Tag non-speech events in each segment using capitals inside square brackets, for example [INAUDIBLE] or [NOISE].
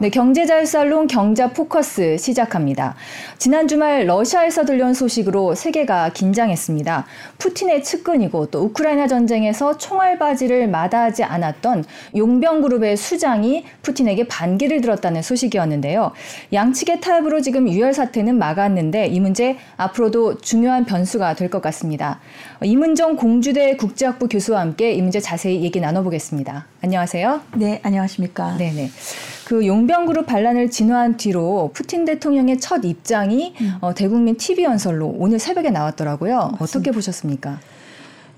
네, 경제자유살롱 경자 포커스 시작합니다. 지난 주말 러시아에서 들려온 소식으로 세계가 긴장했습니다. 푸틴의 측근이고 또 우크라이나 전쟁에서 총알바지를 마다하지 않았던 용병그룹의 수장이 푸틴에게 반기를 들었다는 소식이었는데요. 양측의 타협으로 지금 유혈 사태는 막았는데 이 문제 앞으로도 중요한 변수가 될 것 같습니다. 이문정 공주대 국제학부 교수와 함께 이 문제 자세히 얘기 나눠보겠습니다. 안녕하세요. 네, 안녕하십니까. 네네. 그 용병그룹 반란을 진화한 뒤로 푸틴 대통령의 첫 입장이 음. 어, 대국민 TV 연설로 오늘 새벽에 나왔더라고요. 맞습니다. 어떻게 보셨습니까?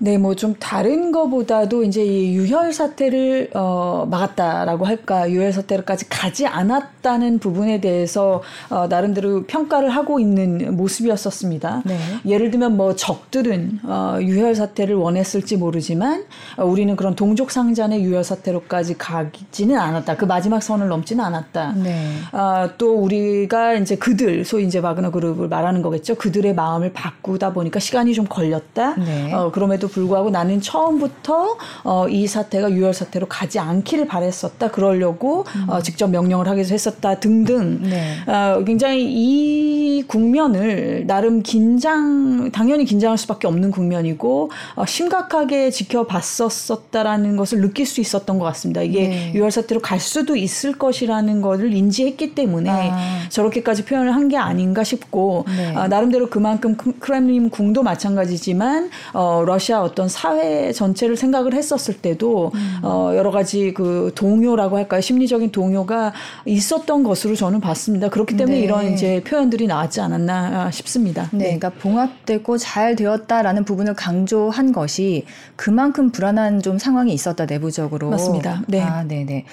네, 뭐 좀 다른 거보다도 이제 이 유혈 사태를 어, 막았다라고 할까, 유혈 사태로까지 가지 않았다는 부분에 대해서 어, 나름대로 평가를 하고 있는 모습이었었습니다. 네. 예를 들면 뭐 적들은 어, 유혈 사태를 원했을지 모르지만 어, 우리는 그런 동족 상잔의 유혈 사태로까지 가지는 않았다. 그 마지막 선을 넘지는 않았다. 네. 어, 또 우리가 이제 그들, 소위 이제 바그너 그룹을 말하는 거겠죠. 그들의 마음을 바꾸다 보니까 시간이 좀 걸렸다. 네. 어, 그럼에도 불구하고 나는 처음부터 어, 이 사태가 유혈 사태로 가지 않기를 바랬었다. 그러려고 음. 어, 직접 명령을 하기도 했었다 등등. 네. 어, 굉장히 이 국면을 나름 긴장 당연히 긴장할 수밖에 없는 국면이고 어, 심각하게 지켜봤었었다라는 것을 느낄 수 있었던 것 같습니다. 이게 네. 유혈 사태로 갈 수도 있을 것이라는 것을 인지했기 때문에 아. 저렇게까지 표현을 한 게 아닌가 싶고 네. 어, 나름대로 그만큼 크렘린 궁도 마찬가지지만 어, 러시아 어떤 사회 전체를 생각을 했었을 때도 음. 어, 여러 가지 그 동요라고 할까요? 심리적인 동요가 있었던 것으로 저는 봤습니다. 그렇기 때문에 네. 이런 이제 표현들이 나왔지 않았나 싶습니다. 네, 네. 그러니까 봉합되고 잘 되었다라는 부분을 강조한 것이 그만큼 불안한 좀 상황이 있었다 내부적으로. 맞습니다. 네. 아, 네, 네.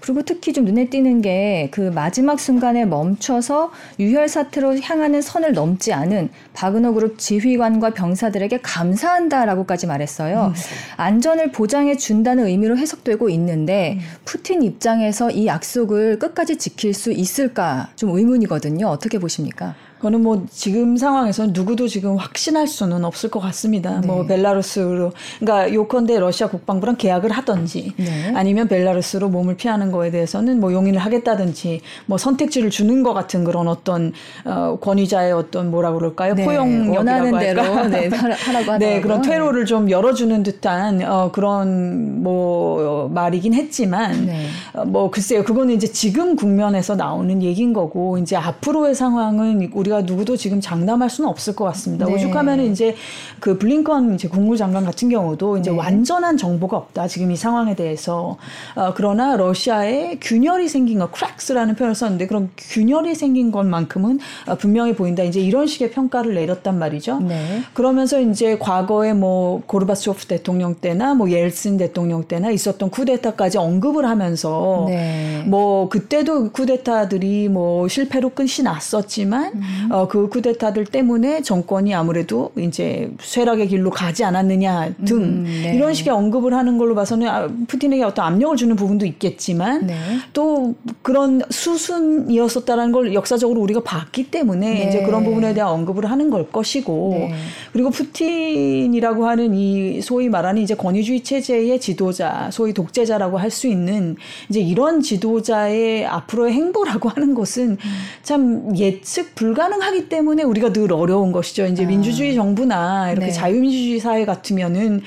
그리고 특히 좀 눈에 띄는 게 그 마지막 순간에 멈춰서 유혈 사태로 향하는 선을 넘지 않은 바그너 그룹 지휘관과 병사들에게 감사한다라고까지 까지 말했어요. 음. 안전을 보장해 준다는 의미로 해석되고 있는데 음. 푸틴 입장에서 이 약속을 끝까지 지킬 수 있을까 좀 의문이거든요. 어떻게 보십니까? 그거는 뭐 지금 상황에서는 누구도 지금 확신할 수는 없을 것 같습니다. 네. 뭐 벨라루스로 그러니까 요컨대 러시아 국방부랑 계약을 하든지 네. 아니면 벨라루스로 몸을 피하는 거에 대해서는 뭐 용인을 하겠다든지 뭐 선택지를 주는 것 같은 그런 어떤 어, 권위자의 어떤 뭐라 그럴까요? 네. 포용력이라고 할까? 네, [LAUGHS] 하라고 하더라고요. 네, 그런 퇴로를 좀 열어주는 듯한 어, 그런 뭐 말이긴 했지만 네. 어, 뭐 글쎄요, 그거는 이제 지금 국면에서 나오는 얘기인 거고 이제 앞으로의 상황은 우리가 누구도 지금 장담할 수는 없을 것 같습니다. 네. 오죽하면 이제 그 블링컨 이제 국무장관 같은 경우도 이제 네. 완전한 정보가 없다. 지금 이 상황에 대해서. 어, 그러나 러시아에 균열이 생긴 것, 크랙스라는 표현을 썼는데 그런 균열이 생긴 것만큼은 어, 분명히 보인다. 이제 이런 식의 평가를 내렸단 말이죠. 네. 그러면서 이제 과거에 뭐 고르바초프 대통령 때나 뭐 옐슨 대통령 때나 있었던 쿠데타까지 언급을 하면서 네. 뭐 그때도 쿠데타들이 뭐 실패로 끝이 났었지만 음. 어, 그 쿠데타들 때문에 정권이 아무래도 이제 쇠락의 길로 가지 않았느냐 등 음, 네. 이런 식의 언급을 하는 걸로 봐서는 아, 푸틴에게 어떤 압력을 주는 부분도 있겠지만 네. 또 그런 수순이었었다라는 걸 역사적으로 우리가 봤기 때문에 네. 이제 그런 부분에 대한 언급을 하는 걸 것이고 네. 그리고 푸틴이라고 하는 이 소위 말하는 이제 권위주의 체제의 지도자, 소위 독재자라고 할 수 있는 이제 이런 지도자의 앞으로의 행보라고 하는 것은 음. 참 예측 불가 불가능하기 때문에 우리가 늘 어려운 것이죠. 이제 아. 민주주의 정부나 이렇게 네. 자유민주주의 사회 같으면은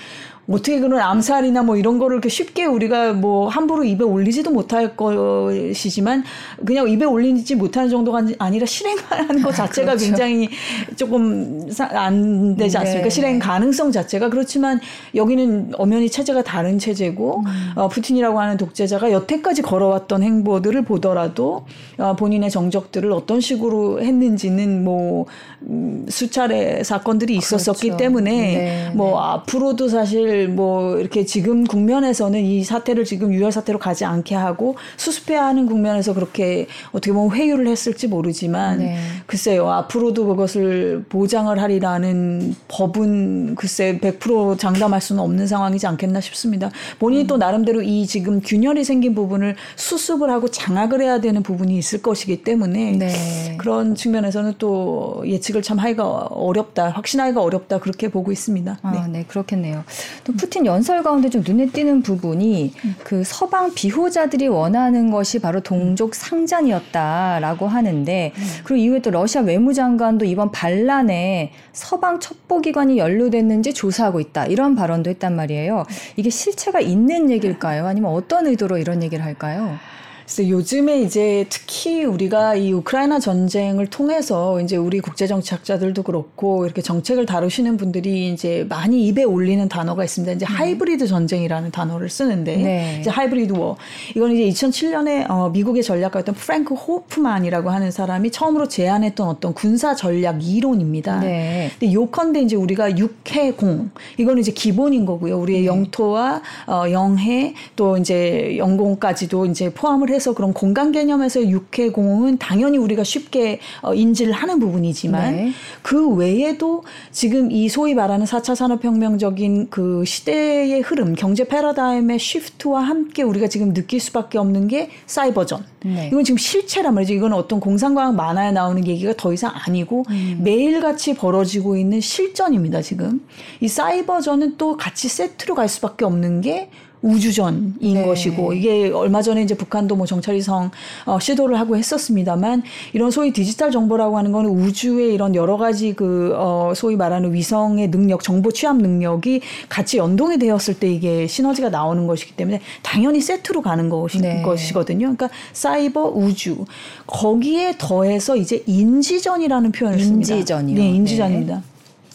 어떻게 그런 암살이나 뭐 이런 거를 이렇게 쉽게 우리가 뭐 함부로 입에 올리지도 못할 것이지만 그냥 입에 올리지 못하는 정도가 아니라 실행하는 것 자체가 그렇죠. 굉장히 조금 안 되지 네. 않습니까? 네. 실행 가능성 자체가 그렇지만 여기는 엄연히 체제가 다른 체제고 음. 어, 푸틴이라고 하는 독재자가 여태까지 걸어왔던 행보들을 보더라도 어, 본인의 정적들을 어떤 식으로 했는지는 뭐 음, 수차례 사건들이 있었었기 그렇죠. 때문에 네. 뭐 네. 앞으로도 사실 뭐 이렇게 지금 국면에서는 이 사태를 지금 유혈 사태로 가지 않게 하고 수습해야 하는 국면에서 그렇게 어떻게 보면 회유를 했을지 모르지만 네. 글쎄요 앞으로도 그것을 보장을 하리라는 법은 글쎄 100% 장담할 수는 없는 상황이지 않겠나 싶습니다. 본인이 음. 또 나름대로 이 지금 균열이 생긴 부분을 수습을 하고 장악을 해야 되는 부분이 있을 것이기 때문에 네. 그런 측면에서는 또 예측을 참 하기가 어렵다, 확신하기가 어렵다 그렇게 보고 있습니다. 네, 아, 네 그렇겠네요. 또 푸틴 연설 가운데 좀 눈에 띄는 부분이 음. 그 서방 비호자들이 원하는 것이 바로 동족 상잔이었다라고 하는데 음. 그리고 이후에 또 러시아 외무장관도 이번 반란에 서방 첩보기관이 연루됐는지 조사하고 있다 이런 발언도 했단 말이에요. 이게 실체가 있는 얘기일까요? 아니면 어떤 의도로 이런 얘기를 할까요? 그래서 요즘에 이제 특히 우리가 이 우크라이나 전쟁을 통해서 이제 우리 국제 정치학자들도 그렇고 이렇게 정책을 다루시는 분들이 이제 많이 입에 올리는 단어가 있습니다. 이제 네. 하이브리드 전쟁이라는 단어를 쓰는데 네. 이제 하이브리드 워. 이건 이제 2007년에 어, 미국의 전략가였던 프랭크 호프만이라고 하는 사람이 처음으로 제안했던 어떤 군사 전략 이론입니다. 네. 근데 요컨대 이제 우리가 육해공 이거는 이제 기본인 거고요. 우리의 네. 영토와 어, 영해 또 이제 영공까지도 이제 포함을 해서 그래서 그런 공간 개념에서 육해공은 당연히 우리가 쉽게 어, 인지를 하는 부분이지만 네. 그 외에도 지금 이 소위 말하는 4차 산업혁명적인 그 시대의 흐름, 경제 패러다임의 쉬프트와 함께 우리가 지금 느낄 수밖에 없는 게 사이버전. 네. 이건 지금 실체란 말이죠. 이건 어떤 공상과학 만화에 나오는 얘기가 더 이상 아니고 음. 매일같이 벌어지고 있는 실전입니다, 지금. 이 사이버전은 또 같이 세트로 갈 수밖에 없는 게 우주전인 네. 것이고 이게 얼마 전에 이제 북한도 뭐 정찰위성 어, 시도를 하고 했었습니다만 이런 소위 디지털 정보라고 하는 거는 우주의 이런 여러 가지 그 어, 소위 말하는 위성의 능력, 정보 취합 능력이 같이 연동이 되었을 때 이게 시너지가 나오는 것이기 때문에 당연히 세트로 가는 것이, 네. 것이거든요. 그러니까 사이버 우주 거기에 더해서 이제 인지전이라는 표현을 씁니다. 인지전이요. 네, 인지전입니다. 네.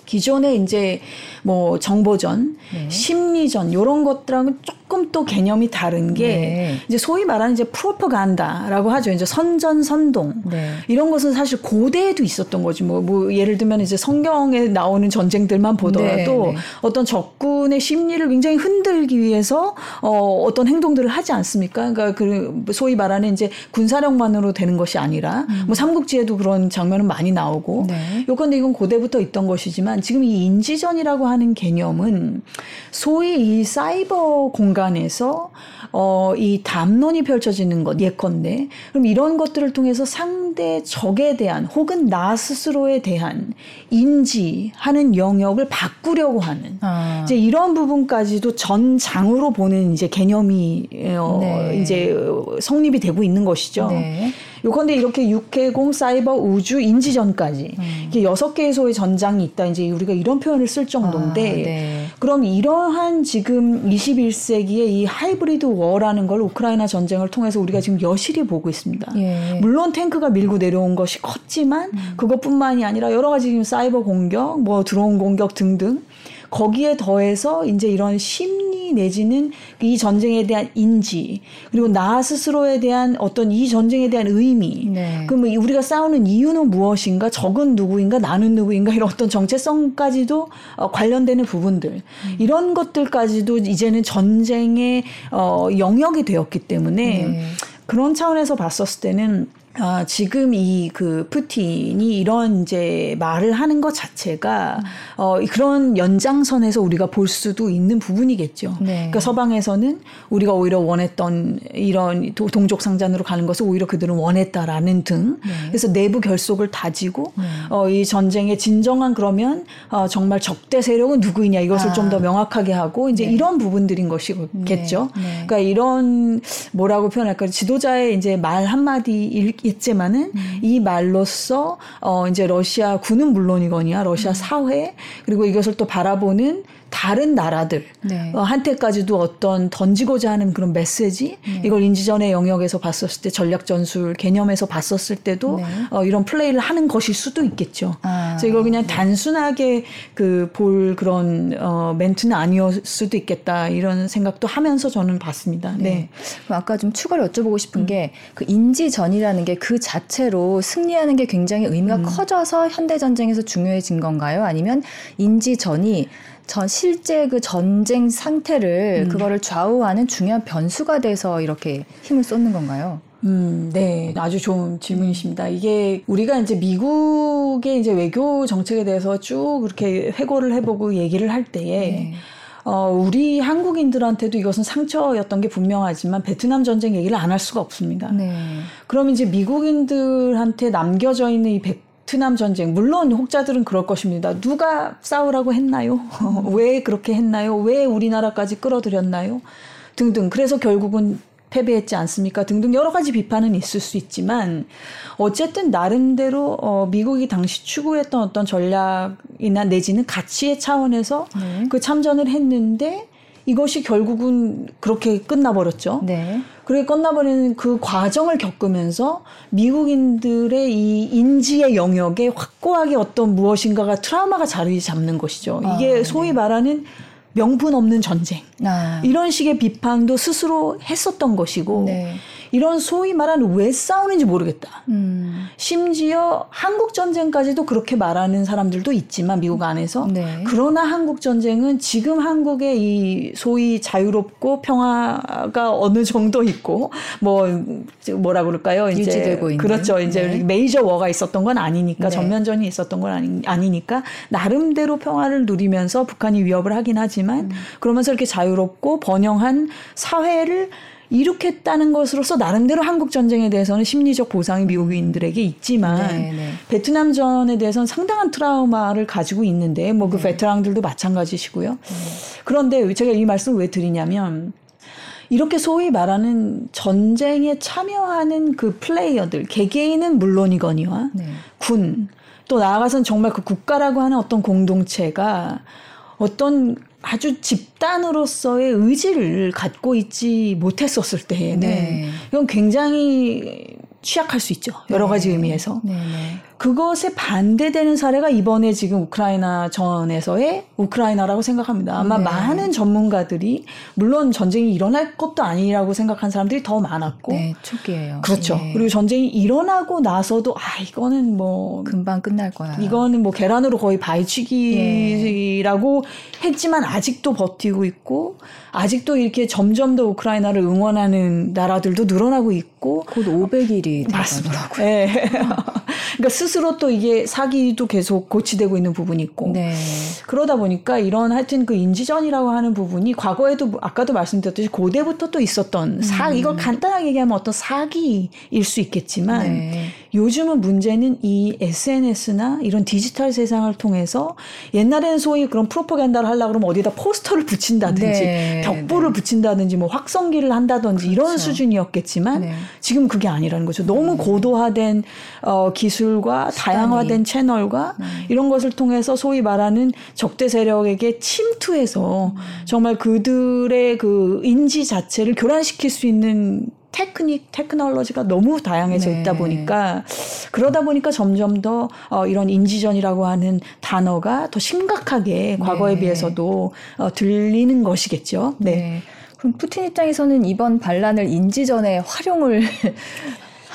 기존에 이제 뭐 정보전, 네. 심리전 이런 것들하고는 조금 또 개념이 다른 게 네. 이제 소위 말하는 이제 프로퍼간다라고 하죠. 이제 선전 선동 네. 이런 것은 사실 고대에도 있었던 거지. 뭐, 뭐 예를 들면 이제 성경에 나오는 전쟁들만 보더라도 네, 네. 어떤 적군의 심리를 굉장히 흔들기 위해서 어, 어떤 행동들을 하지 않습니까? 그러니까 그 소위 말하는 이제 군사력만으로 되는 것이 아니라 음. 뭐 삼국지에도 그런 장면은 많이 나오고 네. 요건데 이건 고대부터 있던 것이지만 지금 이 인지전이라고 하는 개념은 소위 이 사이버 공간에서 어, 이 담론이 펼쳐지는 것 예컨대 그럼 이런 것들을 통해서 상대 적에 대한 혹은 나 스스로에 대한 인지하는 영역을 바꾸려고 하는 아. 이제 이런 부분까지도 전장으로 보는 이제 개념이 어, 네. 이제 성립이 되고 있는 것이죠. 네. 요컨대 이렇게 육해공 사이버 우주 인지전까지 음. 이게 여섯 개의 소의 전장이 있다. 이제 우리가 이런 표현을 쓸 정도인데 아, 네. 그럼 이러한 지금 21세기의 이 하이브리드 워라는 걸 우크라이나 전쟁을 통해서 우리가 지금 여실히 보고 있습니다. 예. 물론 탱크가 밀고 내려온 것이 컸지만 음. 그것뿐만이 아니라 여러 가지 지금 사이버 공격, 뭐 드론 공격 등등 거기에 더해서 이제 이런 심리 내지는 이 전쟁에 대한 인지 그리고 나 스스로에 대한 어떤 이 전쟁에 대한 의미 네. 그럼 우리가 싸우는 이유는 무엇인가 적은 누구인가 나는 누구인가 이런 어떤 정체성까지도 어, 관련되는 부분들 음. 이런 것들까지도 이제는 전쟁의 어, 영역이 되었기 때문에 네. 그런 차원에서 봤었을 때는 아, 지금 이 그 푸틴이 이런 이제 말을 하는 것 자체가 음. 어, 그런 연장선에서 우리가 볼 수도 있는 부분이겠죠. 네. 그러니까 서방에서는 우리가 오히려 원했던 이런 도, 동족 상잔으로 가는 것을 오히려 그들은 원했다라는 등. 네. 그래서 내부 결속을 다지고 네. 어, 이 전쟁의 진정한 그러면 어, 정말 적대 세력은 누구이냐 이것을 아. 좀더 명확하게 하고 이제 네. 이런 부분들인 것이겠죠. 네. 네. 그러니까 이런 뭐라고 표현할까요? 지도자의 이제 말 한마디 있지만은 음. 이 말로써 어 이제 러시아 군은 물론이거니와 러시아 음. 사회 그리고 이것을 또 바라보는 다른 나라들 네. 어, 한테까지도 어떤 던지고자 하는 그런 메시지 네. 이걸 인지전의 영역에서 봤었을 때 전략 전술 개념에서 봤었을 때도 네. 어, 이런 플레이를 하는 것일 수도 있겠죠. 아, 그래서 이걸 그냥 네. 단순하게 그 볼 그런 어, 멘트는 아니었을 수도 있겠다 이런 생각도 하면서 저는 봤습니다. 네. 네. 그럼 아까 좀 추가로 여쭤보고 싶은 음. 게그 인지전이라는 게 그 자체로 승리하는 게 굉장히 의미가 음. 커져서 현대 전쟁에서 중요해진 건가요? 아니면 인지전이 전 실제 그 전쟁 상태를 음. 그거를 좌우하는 중요한 변수가 돼서 이렇게 힘을 쏟는 건가요? 음, 네. 아주 좋은 질문이십니다. 이게 우리가 이제 미국의 이제 외교 정책에 대해서 쭉 그렇게 회고를 해보고 얘기를 할 때에 네. 어, 우리 한국인들한테도 이것은 상처였던 게 분명하지만 베트남 전쟁 얘기를 안 할 수가 없습니다. 네. 그럼 이제 미국인들한테 남겨져 있는 이 베트남 전쟁 물론 혹자들은 그럴 것입니다. 누가 싸우라고 했나요? [LAUGHS] 왜 그렇게 했나요? 왜 우리나라까지 끌어들였나요? 등등. 그래서 결국은 패배했지 않습니까? 등등 여러 가지 비판은 있을 수 있지만 어쨌든 나름대로 어, 미국이 당시 추구했던 어떤 전략이나 내지는 가치의 차원에서 네. 그 참전을 했는데 이것이 결국은 그렇게 끝나버렸죠. 네. 그렇게 끝나버리는 그 과정을 겪으면서 미국인들의 이 인지의 영역에 확고하게 어떤 무엇인가가 트라우마가 자리 잡는 것이죠. 이게 아, 소위 네. 말하는 명분 없는 전쟁. 아. 이런 식의 비판도 스스로 했었던 것이고 네. 이런 소위 말하는 왜 싸우는지 모르겠다. 음. 심지어 한국 전쟁까지도 그렇게 말하는 사람들도 있지만 미국 안에서 네. 그러나 한국 전쟁은 지금 한국의 이 소위 자유롭고 평화가 어느 정도 있고 뭐 뭐라 그럴까요? 이제 유지되고 있는. 그렇죠. 이제 네. 메이저 워가 있었던 건 아니니까 네. 전면전이 있었던 건 아니, 아니니까 나름대로 평화를 누리면서 북한이 위협을 하긴 하지만 음. 그러면서 이렇게 자유롭고 번영한 사회를 이룩했다는 것으로서 나름대로 한국 전쟁에 대해서는 심리적 보상이 미국인들에게 있지만 네, 네. 베트남 전에 대해서는 상당한 트라우마를 가지고 있는데 뭐그 네. 베테랑들도 마찬가지시고요. 네. 그런데 제가 이 말씀을 왜 드리냐면 이렇게 소위 말하는 전쟁에 참여하는 그 플레이어들 개개인은 물론이거니와 네. 군또 나아가서는 정말 그 국가라고 하는 어떤 공동체가 어떤 아주 집단으로서의 의지를 갖고 있지 못했었을 때에는 네. 이건 굉장히 취약할 수 있죠. 여러 가지 네. 의미에서. 네. 네. 그것에 반대되는 사례가 이번에 지금 우크라이나 전에서의 우크라이나라고 생각합니다. 아마 네. 많은 전문가들이 물론 전쟁이 일어날 것도 아니라고 생각한 사람들이 더 많았고. 네, 초기에요. 그렇죠. 네. 그리고 전쟁이 일어나고 나서도 아 이거는 뭐 금방 끝날 거야. 이거는 뭐 계란으로 거의 바위치기라고 예. 했지만 아직도 버티고 있고 아직도 이렇게 점점 더 우크라이나를 응원하는 나라들도 늘어나고 있고 곧 500일이 맞습니다. 네. [LAUGHS] 그러니까 스스로 또 이게 사기도 계속 고치되고 있는 부분이 있고 네. 그러다 보니까 이런 하여튼 그 인지전이라고 하는 부분이 과거에도 아까도 말씀드렸듯이 고대부터 또 있었던 사 음. 이걸 간단하게 얘기하면 어떤 사기일 수 있겠지만 네. 요즘은 문제는 이 SNS나 이런 디지털 세상을 통해서 옛날에는 소위 그런 프로파간다를 하려고 그러면 어디다 포스터를 붙인다든지 네. 벽보를 네. 붙인다든지 뭐 확성기를 한다든지 그렇죠. 이런 수준이었겠지만 네. 지금 그게 아니라는 거죠. 너무 네. 고도화된 어, 기술과 다양화된 채널과 네. 이런 것을 통해서 소위 말하는 적대 세력에게 침투해서 음. 정말 그들의 그 인지 자체를 교란시킬 수 있는 테크닉, 테크놀로지가 너무 다양해져 네. 있다 보니까 그러다 보니까 점점 더 어, 이런 인지전이라고 하는 단어가 더 심각하게 과거에 네. 비해서도 어, 들리는 것이겠죠. 네. 네. 그럼 푸틴 입장에서는 이번 반란을 인지전에 활용을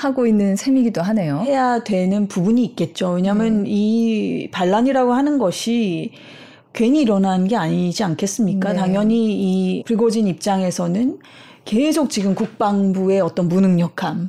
하고 있는 셈이기도 하네요. 해야 되는 부분이 있겠죠. 왜냐하면 네. 이 반란이라고 하는 것이 괜히 일어난 게 아니지 않겠습니까? 네. 당연히 이 프리고진 입장에서는 계속 지금 국방부의 어떤 무능력함을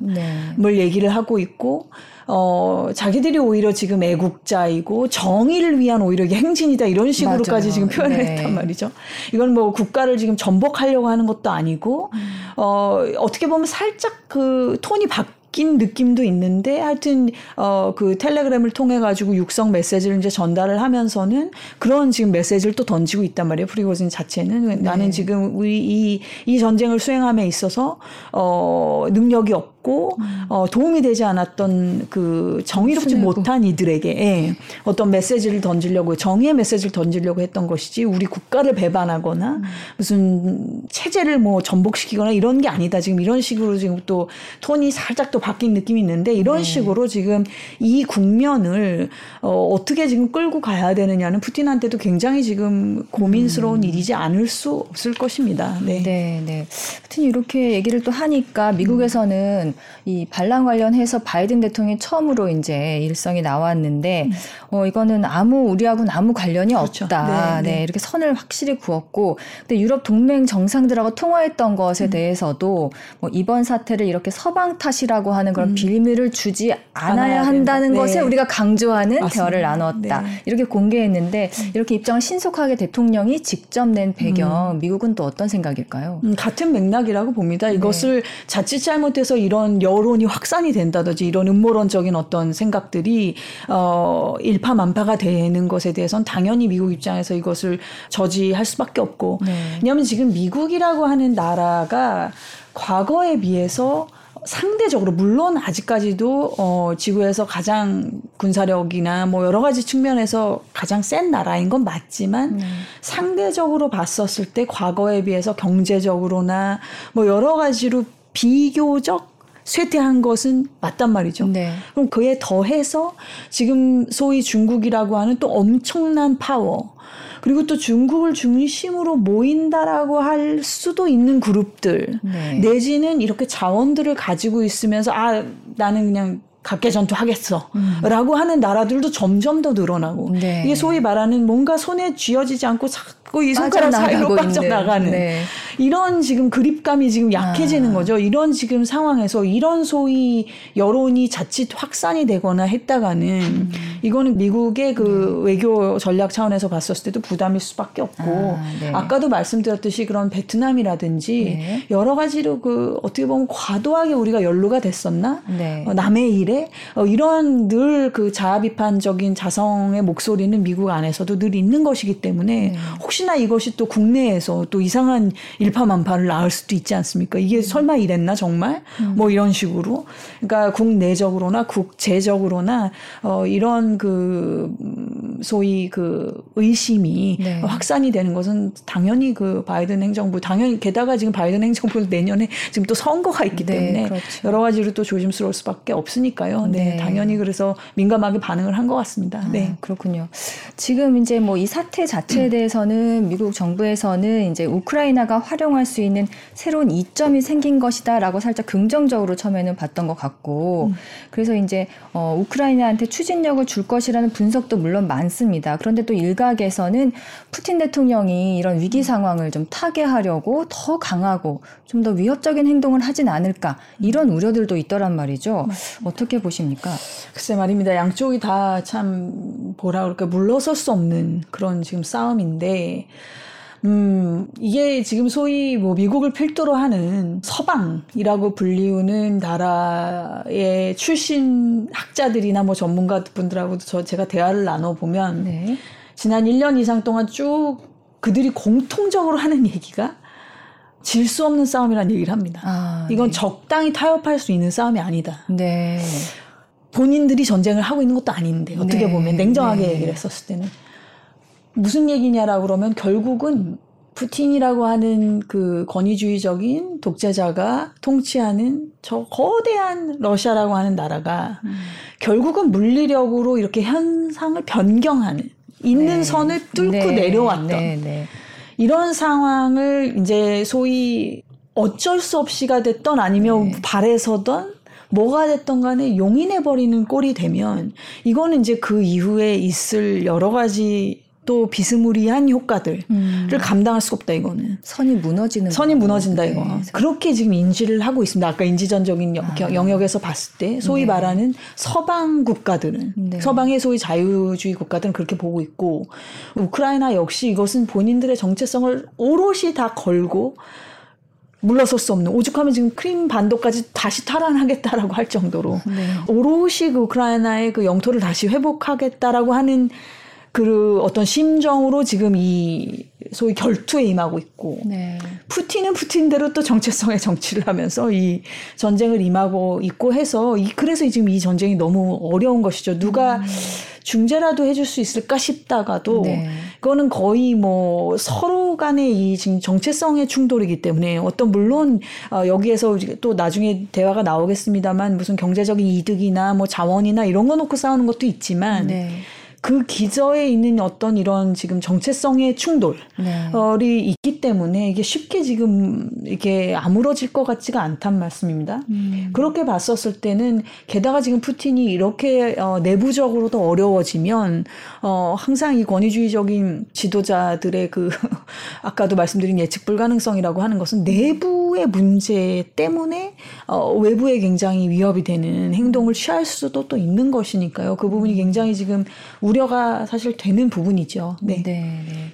네. 얘기를 하고 있고 어, 자기들이 오히려 지금 애국자이고 정의를 위한 오히려 행진이다 이런 식으로까지 맞아요. 지금 표현을 네. 했단 말이죠. 이건 뭐 국가를 지금 전복하려고 하는 것도 아니고, 음. 어, 어떻게 보면 살짝 그 톤이 바, 바뀐 느낌도 있는데 하여튼 어 그 텔레그램을 통해 가지고 육성 메시지를 이제 전달을 하면서는 그런 지금 메시지를 또 던지고 있단 말이에요. 프리고진 자체는 네. 나는 지금 우리 이 이 전쟁을 수행함에 있어서 어 능력이 없고 없고 음. 어, 도움이 되지 않았던 그 정의롭지 못한 이들에게 예, 어떤 메시지를 던지려고 정의의 메시지를 던지려고 했던 것이지 우리 국가를 배반하거나 음. 무슨 체제를 뭐 전복시키거나 이런 게 아니다 지금 이런 식으로 지금 또 톤이 살짝 또 바뀐 느낌이 있는데 이런 네. 식으로 지금 이 국면을 어, 어떻게 지금 끌고 가야 되느냐는 푸틴한테도 굉장히 지금 고민스러운 음. 일이지 않을 수 없을 것입니다. 네. 네, 네. 푸틴이 이렇게 얘기를 또 하니까 미국에서는 이 반란 관련해서 바이든 대통령이 처음으로 이제 일성이 나왔는데 음. 어 이거는 아무 우리하고는 아무 관련이 그렇죠. 없다. 네, 네. 네, 이렇게 선을 확실히 그었고 근데 유럽 동맹 정상들하고 통화했던 것에 음. 대해서도 뭐 이번 사태를 이렇게 서방 탓이라고 하는 그런 음. 빌미를 주지 않아야 한다는 것에 네. 우리가 강조하는 맞습니다. 대화를 나눴다. 네. 이렇게 공개했는데 음. 이렇게 입장을 신속하게 대통령이 직접 낸 배경 음. 미국은 또 어떤 생각일까요? 음, 같은 맥락이라고 봅니다. 이것을 자칫 잘못해서 이런 이런 여론이 확산이 된다든지 이런 음모론적인 어떤 생각들이 어 일파만파가 되는 것에 대해서는 당연히 미국 입장에서 이것을 저지할 수밖에 없고 네. 왜냐하면 지금 미국이라고 하는 나라가 과거에 비해서 상대적으로 물론 아직까지도 어 지구에서 가장 군사력이나 뭐 여러 가지 측면에서 가장 센 나라인 건 맞지만 네. 상대적으로 봤었을 때 과거에 비해서 경제적으로나 뭐 여러 가지로 비교적 쇠퇴한 것은 맞단 말이죠. 네. 그럼 그에 더해서 지금 소위 중국이라고 하는 또 엄청난 파워 그리고 또 중국을 중심으로 모인다라고 할 수도 있는 그룹들 네. 내지는 이렇게 자원들을 가지고 있으면서 아 나는 그냥 각계 전투하겠어. 음. 라고 하는 나라들도 점점 더 늘어나고. 네. 이게 소위 말하는 뭔가 손에 쥐어지지 않고 자 꾸 이 손가락 사이로 빠져나가는. 네. 이런 지금 그립감이 지금 약해지는 아. 거죠. 이런 지금 상황에서 이런 소위 여론이 자칫 확산이 되거나 했다가는 음. 이거는 미국의 그 네. 외교 전략 차원에서 봤었을 때도 부담일 수밖에 없고 아, 네. 아까도 말씀드렸듯이 그런 베트남이라든지 네. 여러 가지로 그 어떻게 보면 과도하게 우리가 연루가 됐었나 네. 어, 남의 일에 어, 이런 늘 그 자아 비판적인 자성의 목소리는 미국 안에서도 늘 있는 것이기 때문에 네. 혹시나 이것이 또 국내에서 또 이상한 일파만파를 낳을 수도 있지 않습니까? 이게 음. 설마 이랬나 정말? 음. 뭐 이런 식으로. 그러니까 국내적으로나 국제적으로나 어 이런 그 음, 소위 그 의심이 네. 확산이 되는 것은 당연히 그 바이든 행정부 당연히 게다가 지금 바이든 행정부 내년에 지금 또 선거가 있기 네, 때문에 그렇죠. 여러 가지로 또 조심스러울 수밖에 없으니까요. 네. 네. 당연히 그래서 민감하게 반응을 한 것 같습니다. 아, 네. 그렇군요. 지금 이제 뭐 이 사태 자체에 대해서는 미국 정부에서는 이제 우크라이나가 활용할 수 있는 새로운 이점이 생긴 것이다라고 살짝 긍정적으로 처음에는 봤던 것 같고 음. 그래서 이제 어, 우크라이나한테 추진력을 줄 것이라는 분석도 물론 많습니다. 그런데 또 일각에서는 푸틴 대통령이 이런 위기 상황을 좀 타개하려고 더 강하고 좀 더 위협적인 행동을 하진 않을까 이런 우려들도 있더란 말이죠. 맞습니다. 어떻게 보십니까? 글쎄 말입니다. 양쪽이 다 참 뭐라 그럴까 물러설 수 없는 그런 지금 싸움인데 음, 이게 지금 소위 뭐 미국을 필두로 하는 서방이라고 불리우는 나라의 출신 학자들이나 뭐 전문가 분들하고도 저 제가 대화를 나눠보면 네. 지난 1년 이상 동안 쭉 그들이 공통적으로 하는 얘기가 질 수 없는 싸움이라는 얘기를 합니다. 아, 이건 네. 적당히 타협할 수 있는 싸움이 아니다. 네. 본인들이 전쟁을 하고 있는 것도 아닌데 어떻게 네. 보면 냉정하게 네. 얘기를 했었을 때는 무슨 얘기냐라고 그러면 결국은 푸틴이라고 하는 그 권위주의적인 독재자가 통치하는 저 거대한 러시아라고 하는 나라가 음. 결국은 물리력으로 이렇게 현상을 변경하는 있는 네. 선을 뚫고 네. 내려왔던 네. 네. 이런 상황을 이제 소위 어쩔 수 없이가 됐던 아니면 네. 발에서던 뭐가 됐던 간에 용인해버리는 꼴이 되면 이거는 이제 그 이후에 있을 여러 가지 또 비스무리한 효과들을 음. 감당할 수가 없다 이거는 선이 무너지는 선이 무너진다 이거 네. 그렇게 지금 인지를 하고 있습니다 아까 인지전적인 아. 영역에서 봤을 때 소위 네. 말하는 서방 국가들은 네. 서방의 소위 자유주의 국가들은 그렇게 보고 있고 우크라이나 역시 이것은 본인들의 정체성을 오롯이 다 걸고 물러설 수 없는 오죽하면 지금 크림 반도까지 다시 탈환하겠다라고 할 정도로 네. 오롯이 그 우크라이나의 그 영토를 다시 회복하겠다라고 하는 그 어떤 심정으로 지금 이 소위 결투에 임하고 있고 네. 푸틴은 푸틴대로 또 정체성의 정치를 하면서 이 전쟁을 임하고 있고 해서 이 그래서 지금 이 전쟁이 너무 어려운 것이죠. 누가 음. 중재라도 해줄 수 있을까 싶다가도 네. 그거는 거의 뭐 서로 간의 이 지금 정체성의 충돌이기 때문에 어떤 물론 어 여기에서 또 나중에 대화가 나오겠습니다만 무슨 경제적인 이득이나 뭐 자원이나 이런 거 놓고 싸우는 것도 있지만 네. 그 기저에 있는 어떤 이런 지금 정체성의 충돌이 네. 있기 때문에 이게 쉽게 지금 이게 아물어질 것 같지가 않단 말씀입니다. 음. 그렇게 봤었을 때는 게다가 지금 푸틴이 이렇게 어, 내부적으로도 어려워지면 어, 항상 이 권위주의적인 지도자들의 그 [LAUGHS] 아까도 말씀드린 예측 불가능성이라고 하는 것은 내부의 문제 때문에 어, 외부에 굉장히 위협이 되는 행동을 취할 수도 또 있는 것이니까요. 그 부분이 굉장히 지금 우 려가 사실 되는 부분이죠. 네. 네, 네.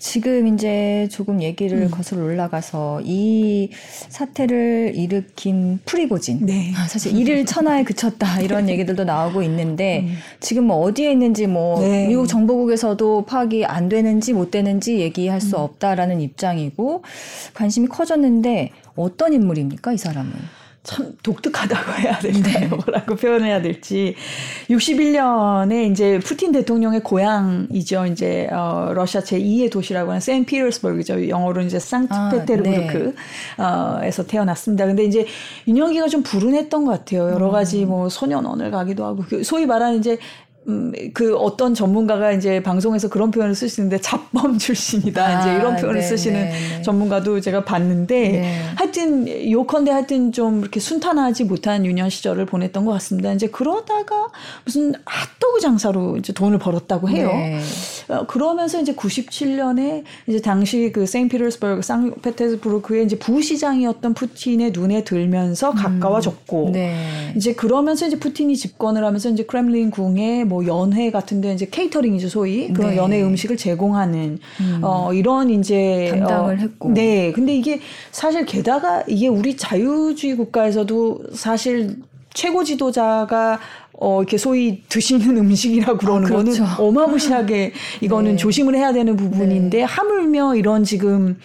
지금 이제 조금 얘기를 음. 거슬러 올라가서 이 사태를 일으킨 프리고진. 네. 아, 사실 일일 천하에 그쳤다 이런 네. 얘기들도 나오고 있는데 음. 지금 뭐 어디에 있는지 뭐 네. 미국 정보국에서도 파악이 안 되는지 못 되는지 얘기할 수 음. 없다라는 입장이고 관심이 커졌는데 어떤 인물입니까 이 사람은? 참 독특하다고 해야 될까요? 네. [LAUGHS] 뭐라고 표현해야 될지. 61년에 이제 푸틴 대통령의 고향이죠. 이제 어 러시아 제2의 도시라고 하는 샌피터스버그죠. 영어로 이제 상트페테르부르크에서 아, 네. 어, 태어났습니다. 근데 이제 유년기가 좀 불운했던 것 같아요. 여러 가지 음. 뭐 소년원을 가기도 하고 그 소위 말하는 이제 음, 그 어떤 전문가가 이제 방송에서 그런 표현을 쓰시는데 잡범 출신이다. 아, 이제 이런 표현을 네, 쓰시는 네, 네. 전문가도 제가 봤는데 네. 하여튼 요컨대 하여튼 좀 이렇게 순탄하지 못한 유년 시절을 보냈던 것 같습니다. 이제 그러다가 무슨 핫도그 장사로 이제 돈을 벌었다고 해요. 네. 어, 그러면서 이제 97년에 이제 당시 그 세인피터스버그 상페테르부르크의 이제 부시장이었던 푸틴의 눈에 들면서 음. 가까워졌고 음, 이제 그러면서 이제 푸틴이 집권을 하면서 이제 크렘린 궁에 뭐 연회 같은 데 이제 케이터링이죠 소위 그런 네. 연회 음식을 제공하는 음. 어 이런 이제 담당을 어, 했고 네 근데 이게 사실 게다가 이게 우리 자유주의 국가에서도 사실 최고 지도자가 어, 이렇게 소위 드시는 [LAUGHS] 음식이라고 그러는 아, 그렇죠. 거는 어마무시하게 이거는 [LAUGHS] 네. 조심을 해야 되는 부분인데 네. 하물며 이런 지금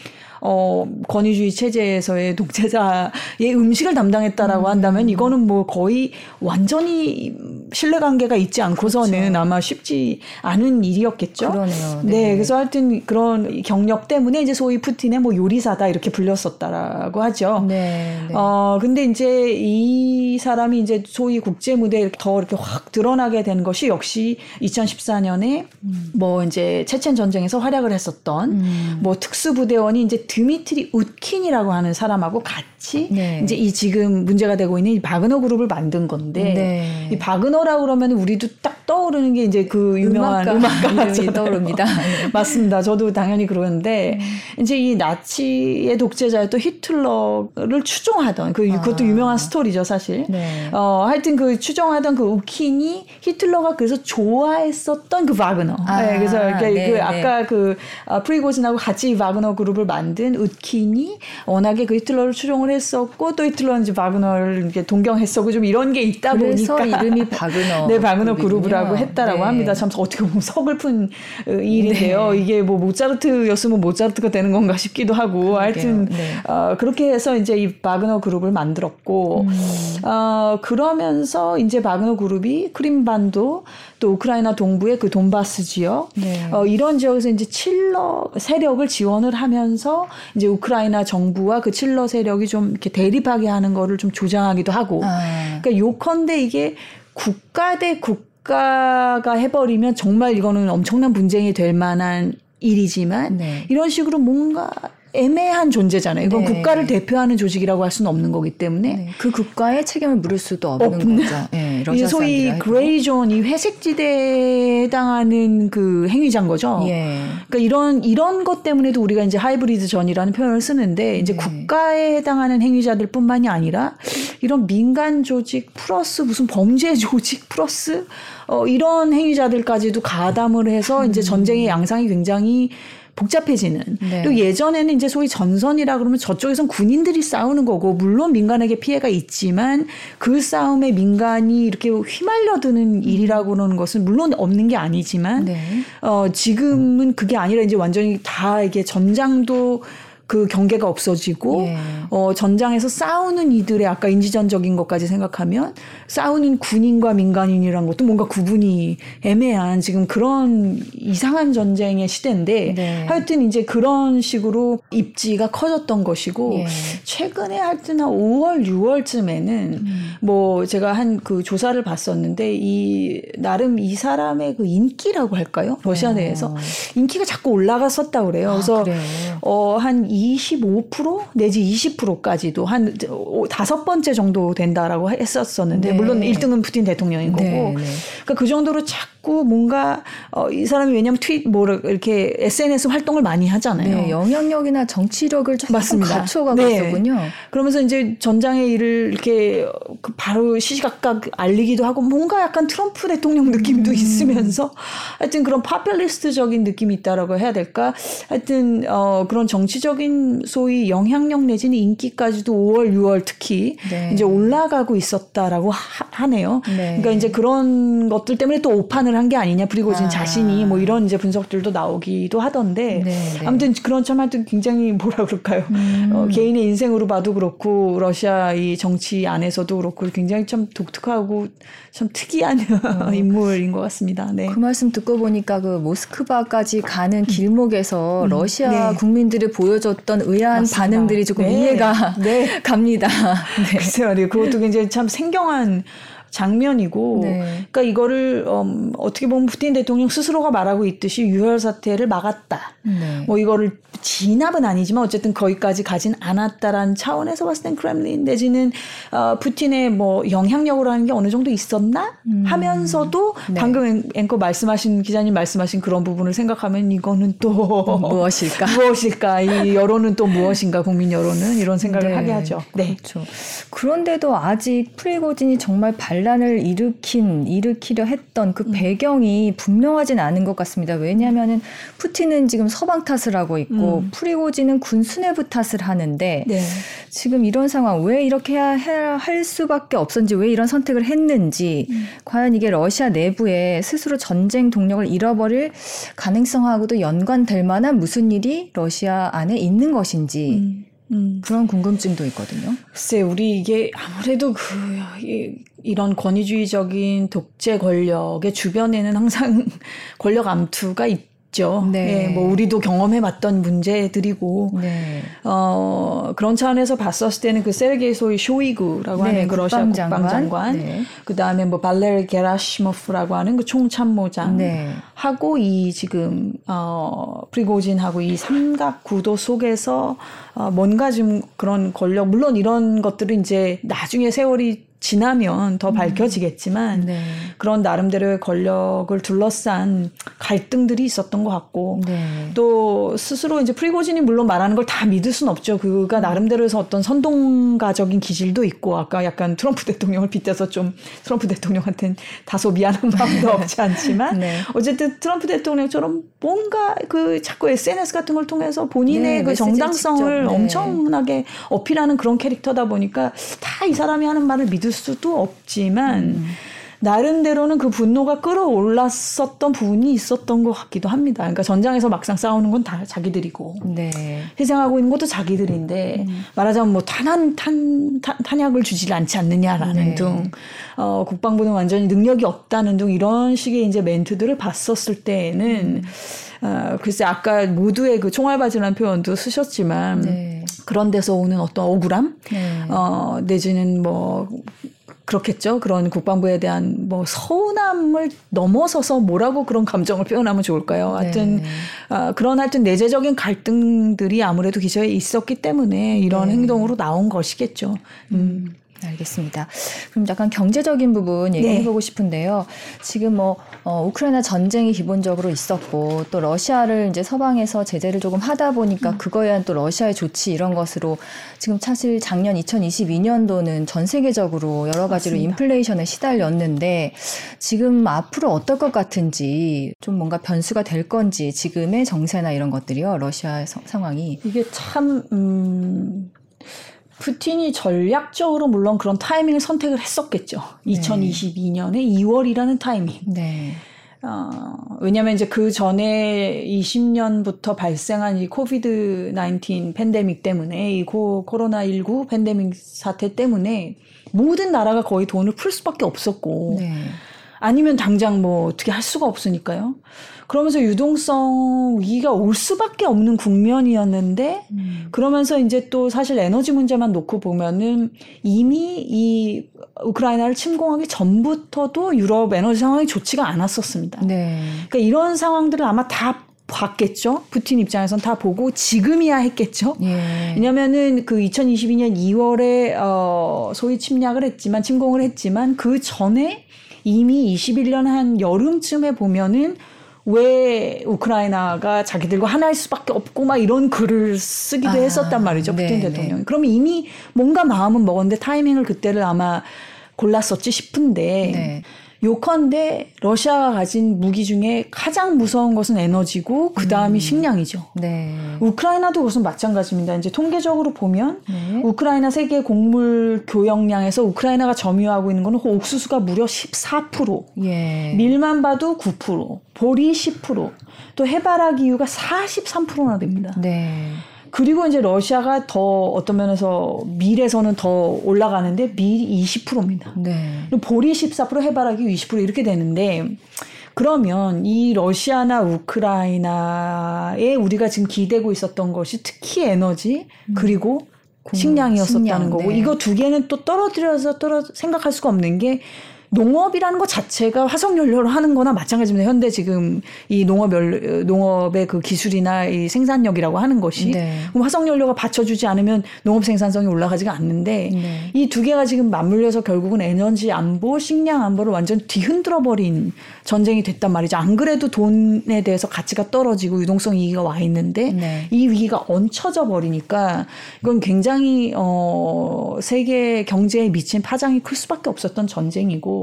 어, 권위주의 체제에서의 독재자의 음식을 담당했다라고 음. 한다면 이거는 뭐 거의 완전히 신뢰관계가 있지 않고서는 그렇죠. 아마 쉽지 않은 일이었겠죠. 그러네요. 네. 네. 그래서 하여튼 그런 경력 때문에 이제 소위 푸틴의 뭐 요리사다 이렇게 불렸었다라고 하죠. 네, 네. 어, 근데 이제 이 사람이 이제 소위 국제 무대에 더 이렇게 확 드러나게 된 것이 역시 2014년에 음. 뭐 이제 체첸 전쟁에서 활약을 했었던 음. 뭐 특수부대원이 이제 드미트리 우킨이라고 하는 사람하고 같이 네. 이제 이 지금 문제가 되고 있는 이 바그너 그룹을 만든 건데 네. 이 바그너라고 그러면 우리도 딱 떠오르는 게 이제 그 유명한 음악가, 음악가 떠오릅니다. [LAUGHS] 맞습니다. 저도 당연히 그러는데 음. 이제 이 나치의 독재자였던 히틀러를 추종하던 그 아. 그것도 유명한 스토리죠 사실. 네. 어 하여튼 그 추종하던 그 우킨이 히틀러가 그래서 좋아했었던 그 바그너. 아. 네, 그래서 이렇게 그 네, 그 아까 그 아, 프리고진하고 같이 바그너 그룹을 만든 만든 우킨이 워낙에 그 히틀러를 추종을 했었고 또 히틀러는 이제 바그너를 이렇게 동경했었고 좀 이런 게 있다 보니까 이름이 [LAUGHS] 바그너 네 바그너 그룹이라고 했다라고 네. 합니다. 참 어떻게 보면 서글픈 어, 일인데요. 네. 이게 뭐 모차르트였으면 모차르트가 되는 건가 싶기도 하고 그러게요. 하여튼 네. 어, 그렇게 해서 이제 이 바그너 그룹을 만들었고 음. 어, 그러면서 이제 바그너 그룹이 크림반도 또 우크라이나 동부의 그 돈바스 지역 네. 어, 이런 지역에서 이제 친러 세력을 지원을 하면서 이제 우크라이나 정부와 그 친러 세력이 좀 이렇게 대립하게 하는 거를 좀 조장하기도 하고 아. 그러니까 요컨대 이게 국가 대 국가가 해버리면 정말 이거는 엄청난 분쟁이 될 만한 일이지만 네. 이런 식으로 뭔가 애매한 존재잖아요. 이건 네. 국가를 대표하는 조직이라고 할 수는 없는 거기 때문에 네. 그 국가의 책임을 물을 수도 없는, 없는 거죠. [LAUGHS] 네, 이 소위 gray zone 이 회색지대에 해당하는 그 행위자인 거죠. 예. 그러니까 이런 이런 것 때문에도 우리가 이제 하이브리드 전이라는 표현을 쓰는데 이제 네. 국가에 해당하는 행위자들뿐만이 아니라 이런 민간 조직 플러스 무슨 범죄 조직 플러스 어 이런 행위자들까지도 가담을 해서 이제 음. 전쟁의 양상이 굉장히 복잡해지는. 네. 또 예전에는 이제 소위 전선이라 그러면 저쪽에선 군인들이 싸우는 거고 물론 민간에게 피해가 있지만 그 싸움에 민간이 이렇게 휘말려드는 일이라고 그러는 것은 물론 없는 게 아니지만 네. 어 지금은 그게 아니라 이제 완전히 다 이게 전장도 그 경계가 없어지고 예. 어 전장에서 싸우는 이들의 아까 인지전적인 것까지 생각하면 싸우는 군인과 민간인이란 것도 뭔가 구분이 애매한 지금 그런 이상한 전쟁의 시대인데 네. 하여튼 이제 그런 식으로 입지가 커졌던 것이고 예. 최근에 하여튼 한 5월 6월쯤에는 음. 뭐 제가 한 그 조사를 봤었는데 이 나름 이 사람의 그 인기라고 할까요? 러시아 어. 내에서 인기가 자꾸 올라갔었다 그래요. 아, 그래서 어, 한25% 내지 20%까지도 한 다섯 번째 정도 된다라고 했었었는데 네. 물론 1등은 푸틴 대통령인 거고 네, 네. 그러니까 그 정도로 자꾸 뭔가 어, 이 사람이 왜냐하면 트윗 뭐 이렇게 SNS 활동을 많이 하잖아요. 네, 영향력이나 정치력을 좀 맞습니다. 갖춰가고 네. 있었군요. 그러면서 이제 전장의 일을 이렇게 그 바로 시시각각 알리기도 하고 뭔가 약간 트럼프 대통령 느낌도 음. 있으면서 하여튼 그런 파퓰리스트적인 느낌이 있다라고 해야 될까? 하여튼 어 그런 정치적인 소위 영향력 내지는 인기까지도 5월, 6월 특히 네. 이제 올라가고 있었다라고 하, 네요 네. 그러니까 이제 그런 것들 때문에 또 오판을 한 게 아니냐 프리고진 아. 자신이 뭐 이런 이제 분석들도 나오기도 하던데 네, 네. 아무튼 그런 참 하여튼 굉장히 뭐라 그럴까요? 음. 어, 개인의 인생으로 봐도 그렇고 러시아 이 정치 안에서도 그렇고 굉장히 참 독특하고 참 특이한 어. [LAUGHS] 인물인 것 같습니다. 네. 그 말씀 듣고 보니까 그 모스크바까지 가는 길목에서 음. 러시아 네. 국민들이 보여줬던 의아한 맞습니다. 반응들이 조금 네. 이해가 네. [LAUGHS] 갑니다. [LAUGHS] 네. 글쎄요, 그것도 굉장히 참 생경한 장면이고, 네. 그러니까 이거를 음, 어떻게 보면 푸틴 대통령 스스로가 말하고 있듯이 유혈 사태를 막았다. 네. 뭐 이거를 진압은 아니지만 어쨌든 거기까지 가진 않았다라는 차원에서 봤을 땐 크렘린 내지는 어, 푸틴의 뭐 영향력으로 하는 게 어느 정도 있었나 음. 하면서도 네. 방금 앵커 말씀하신 기자님 말씀하신 그런 부분을 생각하면 이거는 또 무엇일까? [LAUGHS] 무엇일까? 이 여론은 또 무엇인가? 국민 여론은 이런 생각을 네. 하게 하죠. 네. 그렇죠. 그런데도 아직 프리고진이 정말 발 반란을 일으킨 일으키려 했던 그 음. 배경이 분명하진 않은 것 같습니다. 왜냐하면은 푸틴은 지금 서방 탓을 하고 있고 음. 프리고지는 군 수뇌부 탓을 하는데 네. 지금 이런 상황 왜 이렇게 해야 할 수밖에 없었는지 왜 이런 선택을 했는지 음. 과연 이게 러시아 내부에 스스로 전쟁 동력을 잃어버릴 가능성하고도 연관될 만한 무슨 일이 러시아 안에 있는 것인지. 음. 음. 그런 궁금증도 있거든요. 글쎄, 우리 이게 아무래도 그, 이, 이런 권위주의적인 독재 권력의 주변에는 항상 [LAUGHS] 권력 암투가 있, 있죠. 네. 예, 뭐 우리도 경험해봤던 문제들이고 네. 어, 그런 차원에서 봤었을 때는 그 세르게이 소위 쇼이구라고 네, 하는 그 러시아 국방장관, 국방장관 네. 그 다음에 뭐 발레르 게라시모프라고 하는 그 총참모장 네. 하고 이 지금 어, 프리고진하고 이 삼각 구도 속에서 어, 뭔가 좀 그런 권력 물론 이런 것들은 이제 나중에 세월이 지나면 더 음. 밝혀지겠지만 네. 그런 나름대로의 권력을 둘러싼 갈등들이 있었던 것 같고 네. 또 스스로 이제 프리고진이 물론 말하는 걸 다 믿을 수는 없죠. 그가 나름대로해서 어떤 선동가적인 기질도 있고 아까 약간 트럼프 대통령을 빗대서 좀 트럼프 대통령한테는 다소 미안한 마음도 없지 않지만 [LAUGHS] 네. 어쨌든 트럼프 대통령처럼 뭔가 그 자꾸 SNS 같은 걸 통해서 본인의 네, 그 정당성을 네. 엄청나게 어필하는 그런 캐릭터다 보니까 다 이 사람이 하는 말을 믿을 수도 없지만 음. 나름대로는 그 분노가 끌어올랐었던 부분이 있었던 것 같기도 합니다. 그러니까 전장에서 막상 싸우는 건 다 자기들이고 네. 희생하고 있는 것도 자기들인데 음. 말하자면 뭐 탄한 탄, 탄, 탄약을 주질 않지 않느냐라는 네. 등 어, 국방부는 완전히 능력이 없다는 등 이런 식의 이제 멘트들을 봤었을 때에는 음. 어, 글쎄 아까 모두의 그 총알바지라는 표현도 쓰셨지만 네. 그런 데서 오는 어떤 억울함 네. 어, 내지는 뭐 그렇겠죠. 그런 국방부에 대한 뭐 서운함을 넘어서서 뭐라고 그런 감정을 표현하면 좋을까요? 하여튼 네. 어, 그런 하여튼 내재적인 갈등들이 아무래도 기저에 있었기 때문에 이런 네. 행동으로 나온 것이겠죠. 음. 알겠습니다. 그럼 약간 경제적인 부분 얘기해보고 네. 싶은데요. 지금 뭐 어, 우크라이나 전쟁이 기본적으로 있었고 또 러시아를 이제 서방에서 제재를 조금 하다 보니까 음. 그거에 대한 또 러시아의 조치 이런 것으로 지금 사실 작년 2022년도는 전 세계적으로 여러 가지로 맞습니다. 인플레이션에 시달렸는데 지금 앞으로 어떨 것 같은지 좀 뭔가 변수가 될 건지 지금의 정세나 이런 것들이요 러시아의 상황이 이게 참 음. 푸틴이 전략적으로 물론 그런 타이밍을 선택을 했었겠죠. 네. 2022년에 2월이라는 타이밍. 네. 어, 왜냐면 이제 그 전에 20년부터 발생한 이 코비드 19 팬데믹 때문에 이 고, 코로나19 팬데믹 사태 때문에 모든 나라가 거의 돈을 풀 수밖에 없었고 네. 아니면 당장 뭐 어떻게 할 수가 없으니까요. 그러면서 유동성 위기가 올 수밖에 없는 국면이었는데 음. 그러면서 이제 또 사실 에너지 문제만 놓고 보면은 이미 이 우크라이나를 침공하기 전부터도 유럽 에너지 상황이 좋지가 않았었습니다. 네. 그러니까 이런 상황들을 아마 다 봤겠죠. 푸틴 입장에선 다 보고 지금이야 했겠죠. 예. 왜냐면은 그 2022년 2월에 어 소위 침략을 했지만 침공을 했지만 그 전에 이미 21년 한 여름쯤에 보면은 왜 우크라이나가 자기들과 하나일 수밖에 없고 막 이런 글을 쓰기도 아, 했었단 말이죠. 푸틴 네, 대통령이. 네. 그러면 이미 뭔가 마음은 먹었는데 타이밍을 그때를 아마 골랐었지 싶은데 네. 요컨대 러시아가 가진 무기 중에 가장 무서운 것은 에너지고 그 다음이 음. 식량이죠. 네. 우크라이나도 그것은 마찬가지입니다. 이제 통계적으로 보면 네. 우크라이나 세계 곡물 교역량에서 우크라이나가 점유하고 있는 거는 옥수수가 무려 14%, 예. 밀만 봐도 9%, 보리 10%, 또 해바라기 유가 43%나 됩니다. 네. 그리고 이제 러시아가 더 어떤 면에서 밀에서는 더 올라가는데 밀이 20%입니다. 네. 보리 14% 해바라기 20% 이렇게 되는데 그러면 이 러시아나 우크라이나에 우리가 지금 기대고 있었던 것이 특히 에너지 음. 그리고 식량이었었다는 식량, 거고 네. 이거 두 개는 또 떨어뜨려서 떨어 생각할 수가 없는 게 농업이라는 것 자체가 화석 연료로 하는 거나 마찬가지입니다. 현대 지금 이 농업 연 농업의 그 기술이나 이 생산력이라고 하는 것이 네. 그럼 화석 연료가 받쳐주지 않으면 농업 생산성이 올라가지가 않는데 네. 이두 개가 지금 맞물려서 결국은 에너지 안보, 식량 안보를 완전 뒤흔들어 버린 전쟁이 됐단 말이죠. 안 그래도 돈에 대해서 가치가 떨어지고 유동성 위기가 와 있는데 네. 이 위기가 얹혀져 버리니까 이건 굉장히 어 세계 경제에 미친 파장이 클 수밖에 없었던 전쟁이고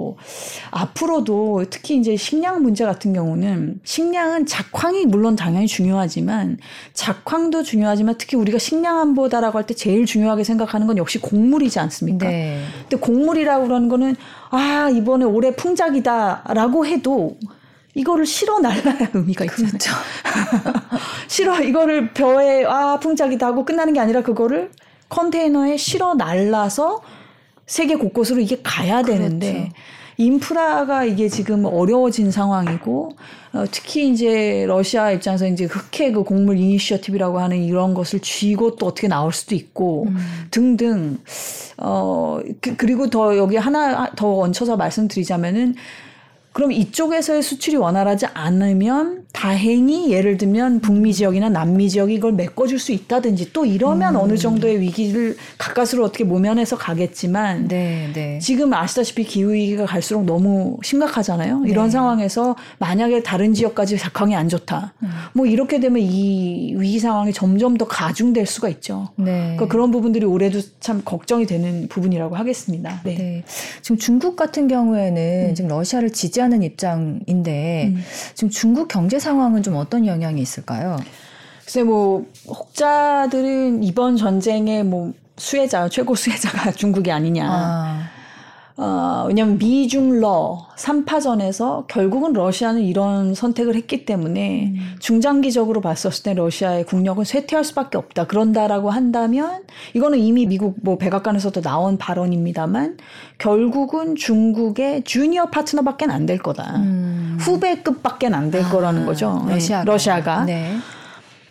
앞으로도 특히 이제 식량 문제 같은 경우는 식량은 작황이 물론 당연히 중요하지만 작황도 중요하지만 특히 우리가 식량 안보다라고 할 때 제일 중요하게 생각하는 건 역시 곡물이지 않습니까? 네. 근데 곡물이라고 그러는 거는 아, 이번에 올해 풍작이다라고 해도 이거를 실어 날라야 의미가 있잖아요. 그렇죠. [LAUGHS] 실어 이거를 벼에 아 풍작이다 하고 끝나는 게 아니라 그거를 컨테이너에 실어 날라서 세계 곳곳으로 이게 가야 되는데 그렇죠. 인프라가 이게 지금 어려워진 상황이고 어, 특히 이제 러시아 입장에서 이제 흑해 그 곡물 이니셔티브라고 하는 이런 것을 쥐고 또 어떻게 나올 수도 있고 음. 등등 어 그, 그리고 더 여기 하나 더 얹혀서 말씀드리자면은 그럼 이쪽에서의 수출이 원활하지 않으면 다행히 예를 들면 북미 지역이나 남미 지역이 이걸 메꿔줄 수 있다든지 또 이러면 음. 어느 정도의 위기를 가까스로 어떻게 모면해서 가겠지만 네, 네. 지금 아시다시피 기후 위기가 갈수록 너무 심각하잖아요. 네. 이런 상황에서 만약에 다른 지역까지 작황이 안 좋다. 음. 뭐 이렇게 되면 이 위기 상황이 점점 더 가중될 수가 있죠. 네. 그러니까 그런 부분들이 올해도 참 걱정이 되는 부분이라고 하겠습니다. 네. 네. 지금 중국 같은 경우에는 음. 지금 러시아를 지지 지지하는 입장인데 음. 지금 중국 경제 상황은 좀 어떤 영향이 있을까요? 글쎄 뭐 혹자들은 이번 전쟁의 뭐 수혜자 최고 수혜자가 [LAUGHS] 중국이 아니냐. 아. 어, 왜냐면 미중 러 3파전에서 결국은 러시아는 이런 선택을 했기 때문에 음. 중장기적으로 봤었을 때 러시아의 국력은 쇠퇴할 수밖에 없다. 그런다라고 한다면 이거는 이미 미국 뭐 백악관에서도 나온 발언입니다만 결국은 중국의 주니어 파트너밖에 안될 거다. 음. 후배급밖에 안될 거라는 거죠. 러시아가. 러시아가. 네.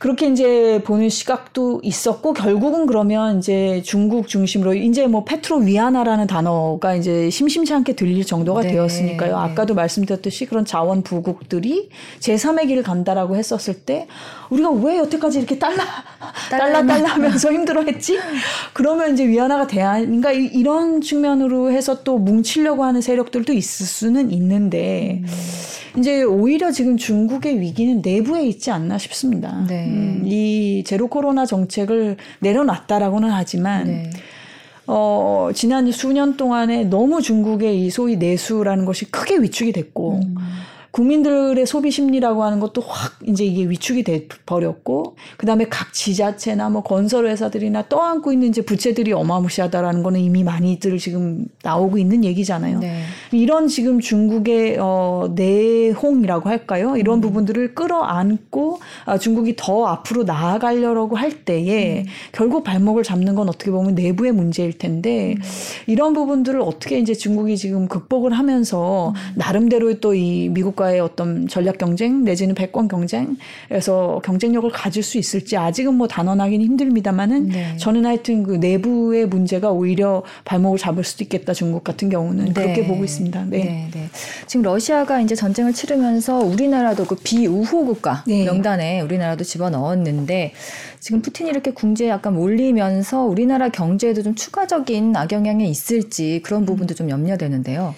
그렇게 이제 보는 시각도 있었고 결국은 그러면 이제 중국 중심으로 이제 뭐 페트로 위아나라는 단어가 이제 심심치 않게 들릴 정도가 네. 되었으니까요. 아까도 말씀드렸듯이 그런 자원 부국들이 제3의 길을 간다라고 했었을 때 우리가 왜 여태까지 이렇게 달라 달라 달라 하면서 힘들어했지? 그러면 이제 위안화가 대안인가 이런 측면으로 해서 또 뭉치려고 하는 세력들도 있을 수는 있는데. 음. 이제 오히려 지금 중국의 위기는 내부에 있지 않나 싶습니다. 네. 음, 이 제로 코로나 정책을 내려놨다라고는 하지만 네. 어, 지난 수년 동안에 너무 중국의 이 소위 내수라는 것이 크게 위축이 됐고 음. 국민들의 소비 심리라고 하는 것도 확 이제 이게 위축이 돼 버렸고 그다음에 각 지자체나 뭐 건설 회사들이나 떠안고 있는 이제 부채들이 어마무시하다라는 거는 이미 많이들 지금 나오고 있는 얘기잖아요. 네. 이런 지금 중국의 어 내홍이라고 할까요? 이런 음. 부분들을 끌어안고 아, 중국이 더 앞으로 나아가려고 할 때에 음. 결국 발목을 잡는 건 어떻게 보면 내부의 문제일 텐데 음. 이런 부분들을 어떻게 이제 중국이 지금 극복을 하면서 음. 나름대로 또 이 미국 국가의 어떤 전략 경쟁 내지는 백권 경쟁에서 경쟁력을 가질 수 있을지 아직은 뭐 단언하기는 힘듭니다만은 네. 저는 하여튼 그 내부의 문제가 오히려 발목을 잡을 수도 있겠다 중국 같은 경우는 네. 그렇게 보고 있습니다. 있습니다. 네. 네, 네. 지금 러시아가 이제 전쟁을 치르면서 우리나라도 그 비우호 국가 네. 명단에 우리나라도 집어 넣었는데 지금 푸틴이 이렇게 궁지에 약간 몰리면서 우리나라 경제에도 좀 추가적인 악영향이 있을지 그런 부분도 좀 염려되는데요.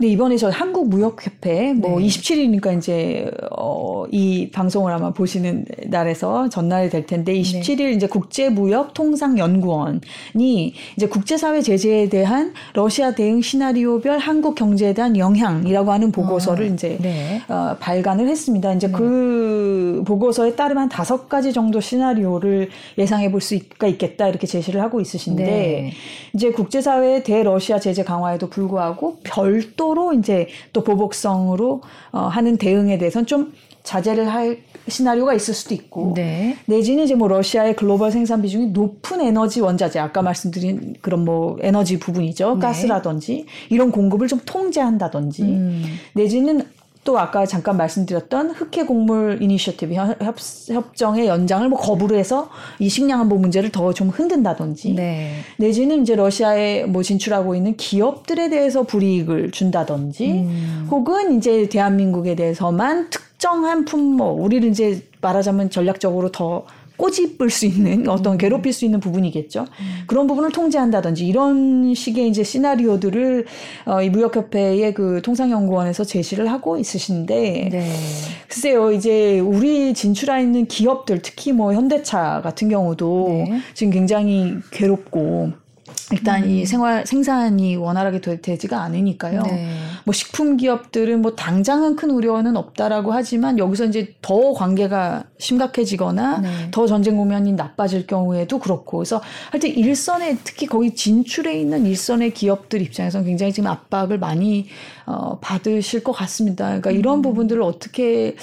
네, 이번에 저 한국 무역협회 뭐 네. 27일이니까 이제 어, 이 방송을 아마 보시는 날에서 전날이 될 텐데 27일 네. 이제 국제무역통상연구원이 이제 국제사회 제재에 대한 러시아 대응 시나리오별 한국 경제에 대한 영향이라고 하는 보고서를 어, 이제 네. 어, 발간을 했습니다. 이제 네. 그 보고서에 따르면 한 다섯 가지 정도 시나리오를 예상해 볼 수가 있겠다 이렇게 제시를 하고 있으신데 네. 이제 국제사회의 대러시아 제재 강화에도 불구하고 별도 별도로 이제 또 보복성으로 어, 하는 대응에 대해서는 좀 자제를 할 시나리오가 있을 수도 있고 네. 내지는 이제 뭐 러시아의 글로벌 생산 비중이 높은 에너지 원자재 아까 말씀드린 그런 뭐 에너지 부분이죠 네. 가스라든지 이런 공급을 좀 통제한다든지 음. 내지는 또 아까 잠깐 말씀드렸던 흑해 곡물 이니셔티브 협, 정의 연장을 뭐 거부를 해서 이 식량 안보 문제를 더 좀 흔든다든지 네. 내지는 이제 러시아에 뭐 진출하고 있는 기업들에 대해서 불이익을 준다든지 음. 혹은 이제 대한민국에 대해서만 특정한 품목 우리를 이제 말하자면 전략적으로 더 꼬집을 수 있는 [LAUGHS] 어떤 음. 괴롭힐 수 있는 부분이겠죠. 음. 그런 부분을 통제한다든지 이런 식의 이제 시나리오들을 어, 이 무역협회의 그 통상연구원에서 제시를 하고 있으신데 네. 글쎄요 이제 우리 진출해 있는 기업들 특히 뭐 현대차 같은 경우도 네. 지금 굉장히 괴롭고 일단 음. 이 생활 생산이 원활하게 되, 지가 않으니까요. 네. 뭐 식품 기업들은 뭐 당장은 큰 우려는 없다라고 하지만 여기서 이제 더 관계가 심각해지거나 네. 더 전쟁 국면이 나빠질 경우에도 그렇고 그래서 하여튼 일선에 특히 거기 진출해 있는 일선의 기업들 입장에서는 굉장히 지금 압박을 많이 어, 받으실 것 같습니다. 그러니까 이런 음. 부분들을 어떻게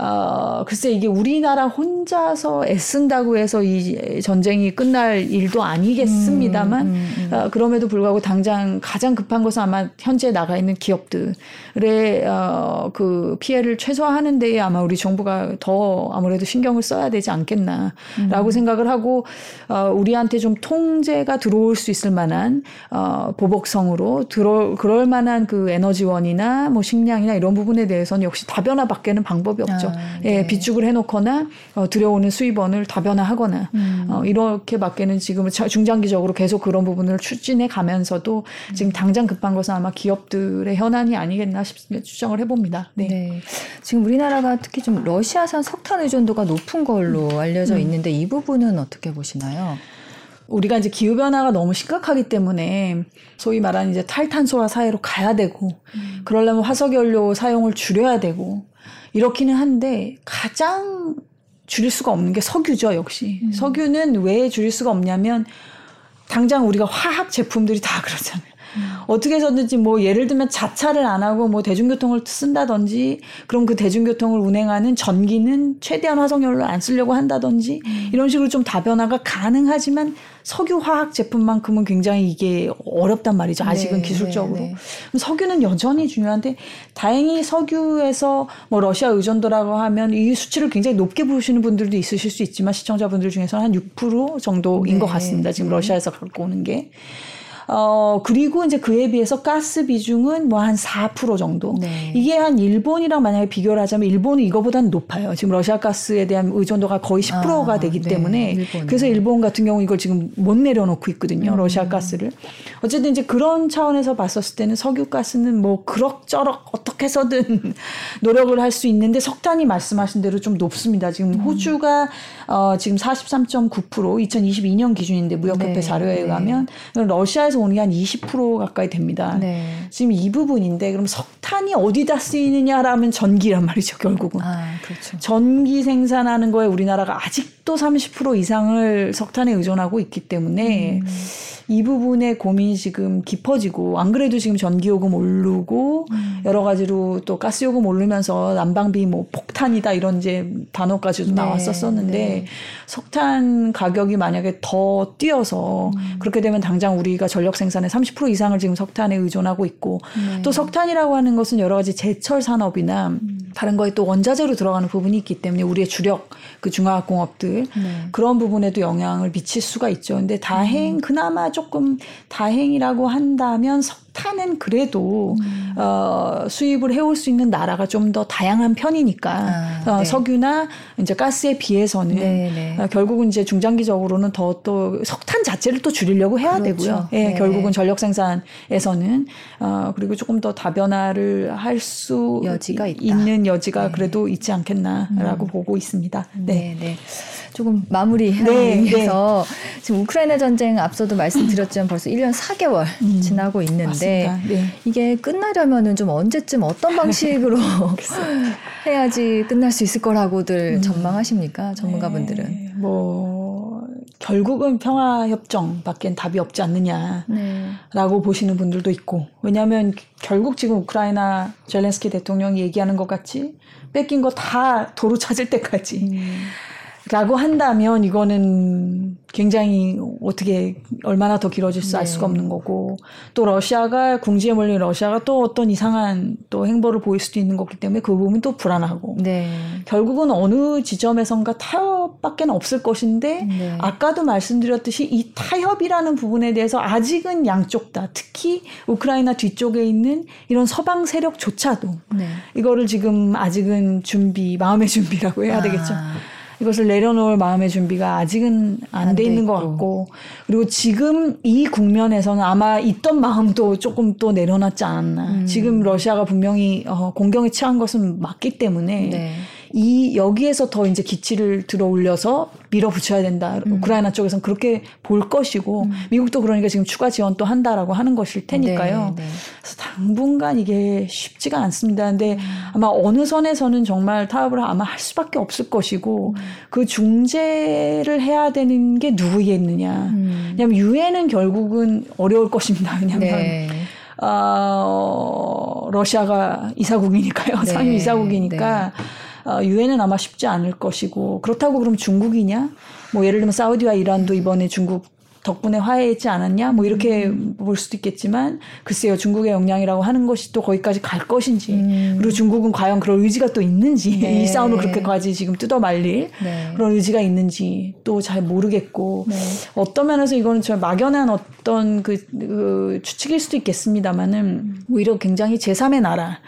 어, 글쎄 이게 우리나라 혼자서 애쓴다고 해서 이 전쟁이 끝날 일도 아니겠습니다만 음, 음, 음. 어, 그럼에도 불구하고 당장 가장 급한 것은 아마 현재 나가 있는 기업들의 어, 그 피해를 최소화하는 데에 아마 우리 정부가 더 아무래도 신경을 써야 되지 않겠나라고 음. 생각을 하고 어, 우리한테 좀 통제가 들어올 수 있을 만한 어, 보복성으로 들어 그럴 만한 그 에너지 원이나 뭐 식량이나 이런 부분에 대해서는 역시 다변화밖에는 방법이 없죠. 아, 네. 예, 비축을 해놓거나 어, 들여오는 수입원을 다변화하거나 음. 어, 이렇게밖에는 지금 중장기적으로 계속 그런 부분을 추진해 가면서도 음. 지금 당장 급한 것은 아마 기업들의 현안이 아니겠나 싶습니다. 추정을 해봅니다. 네. 네. 지금 우리나라가 특히 좀 러시아산 석탄 의존도가 높은 걸로 음. 알려져 음. 있는데 이 부분은 어떻게 보시나요? 우리가 이제 기후 변화가 너무 심각하기 때문에 소위 말하는 이제 탈탄소화 사회로 가야 되고 음. 그러려면 화석 연료 사용을 줄여야 되고 이렇기는 한데 가장 줄일 수가 없는 게 석유죠, 역시. 음. 석유는 왜 줄일 수가 없냐면 당장 우리가 화학 제품들이 다 그렇잖아요. 음. 어떻게 해서든지 뭐 예를 들면 자차를 안 하고 뭐 대중교통을 쓴다든지 그럼 그 대중교통을 운행하는 전기는 최대한 화석연료를 안 쓰려고 한다든지 음. 이런 식으로 좀 다변화가 가능하지만 석유 화학 제품만큼은 굉장히 이게 어렵단 말이죠. 아직은 네, 기술적으로. 네, 네. 석유는 여전히 중요한데 다행히 석유에서 뭐 러시아 의존도라고 하면 이 수치를 굉장히 높게 보시는 분들도 있으실 수 있지만 시청자분들 중에서는 한 6% 정도인 것 네, 같습니다. 지금 네. 러시아에서 갖고 오는 게. 어, 그리고 이제 그에 비해서 가스 비중은 뭐 한 4% 정도. 네. 이게 한 일본이랑 만약에 비교를 하자면 일본은 이거보다는 높아요. 지금 러시아 가스에 대한 의존도가 거의 10%가 아, 되기 네. 때문에 일본은. 그래서 일본 같은 경우 이걸 지금 못 내려놓고 있거든요. 음. 러시아 가스를. 어쨌든 이제 그런 차원에서 봤었을 때는 석유 가스는 뭐 그럭저럭 어떻게 해서든 [LAUGHS] 노력을 할 수 있는데 석탄이 말씀하신 대로 좀 높습니다. 지금 음. 호주가 어, 지금 43.9% 2022년 기준인데 무역협회 네. 자료에 네. 의하면 러시아에서 오는 게 한 20% 가까이 됩니다. 네. 지금 이 부분인데 그럼 석탄이 어디다 쓰이느냐라면 전기란 말이죠 결국은. 아, 그렇죠. 전기 생산하는 거에 우리나라가 아직도 30% 이상을 석탄에 의존하고 있기 때문에. 음. 이 부분의 고민이 지금 깊어지고 안 그래도 지금 전기요금 오르고 음. 여러 가지로 또 가스요금 오르면서 난방비 뭐 폭탄이다 이런 이제 단어까지도 네. 나왔었었는데 네. 석탄 가격이 만약에 더 뛰어서 음. 그렇게 되면 당장 우리가 전력 생산의 30% 이상을 지금 석탄에 의존하고 있고 네. 또 석탄이라고 하는 것은 여러 가지 제철 산업이나 음. 다른 거에 또 원자재로 들어가는 부분이 있기 때문에 우리의 주력 그 중화학공업들 네. 그런 부분에도 영향을 미칠 수가 있죠. 근데 다행 음. 그나마 조금 다행이라고 한다면 석 석탄은 그래도 음. 어, 수입을 해올 수 있는 나라가 좀 더 다양한 편이니까 아, 어, 네. 석유나 이제 가스에 비해서는 네, 네. 어, 결국은 이제 중장기적으로는 더 또 석탄 자체를 또 줄이려고 해야 그렇죠. 되고요. 예, 네. 결국은 전력 생산에서는 어, 그리고 조금 더 다변화를 할 수 있는 여지가 네. 그래도 있지 않겠나라고 음. 보고 있습니다. 네. 네. 조금 마무리하기 네, 위해서 네. 지금 우크라이나 전쟁 앞서도 말씀드렸지만 벌써 1년 4개월 음, 지나고 있는데 네. 이게 끝나려면은 좀 언제쯤 어떤 [LAUGHS] 방식으로 해야지 끝날 수 있을 거라고들 음. 전망하십니까 전문가분들은? 네, 뭐 결국은 평화 협정 밖엔 답이 없지 않느냐라고 네. 보시는 분들도 있고 왜냐하면 결국 지금 우크라이나 젤렌스키 대통령이 얘기하는 것 같이 뺏긴 거 다 도로 찾을 때까지 음. 라고 한다면 이거는 굉장히 어떻게 얼마나 더 길어질 수알 네. 수가 없는 거고 또 러시아가 궁지에 몰린 러시아가 또 어떤 이상한 또 행보를 보일 수도 있는 거기 때문에 그 부분 또 불안하고 네. 결국은 어느 지점에선가 타협밖에 없을 것인데 네. 아까도 말씀드렸듯이 이 타협이라는 부분에 대해서 아직은 양쪽 다 특히 우크라이나 뒤쪽에 있는 이런 서방 세력조차도 네. 이거를 지금 아직은 준비 마음의 [LAUGHS] 준비라고 해야 아. 되겠죠. 이것을 내려놓을 마음의 준비가 아직은 안 돼 있는 것 같고 그리고 지금 이 국면에서는 아마 있던 마음도 조금 또 내려놨지 않았나. 음. 지금 러시아가 분명히 어, 공경에 취한 것은 맞기 때문에 네. 이 여기에서 더 이제 기치를 들어 올려서 밀어붙여야 된다. 음. 우크라이나 쪽에서는 그렇게 볼 것이고 음. 미국도 그러니까 지금 추가 지원 또 한다라고 하는 것일 테니까요. 네, 네. 그래서 당분간 이게 쉽지가 않습니다. 근데 음. 아마 어느 선에서는 정말 타협을 아마 할 수밖에 없을 것이고 음. 그 중재를 해야 되는 게 누구겠느냐. 음. 왜냐하면 유엔은 결국은 어려울 것입니다. 왜냐하면 네. 어, 러시아가 이사국이니까요. [LAUGHS] 네. 상임 이사국이니까. 네. 어, 유엔은 아마 쉽지 않을 것이고 그렇다고 그럼 중국이냐? 뭐 예를 들면 사우디와 이란도 이번에 중국 덕분에 화해했지 않았냐? 뭐 이렇게 음. 볼 수도 있겠지만 글쎄요 중국의 역량이라고 하는 것이 또 거기까지 갈 것인지 음. 그리고 중국은 과연 그런 의지가 또 있는지 네. 이 싸움을 그렇게까지 지금 뜯어 말릴 네. 그런 의지가 있는지 또 잘 모르겠고 네. 어떤 면에서 이거는 저 막연한 어떤 그, 그 추측일 수도 있겠습니다만은 오히려 굉장히 제3의 나라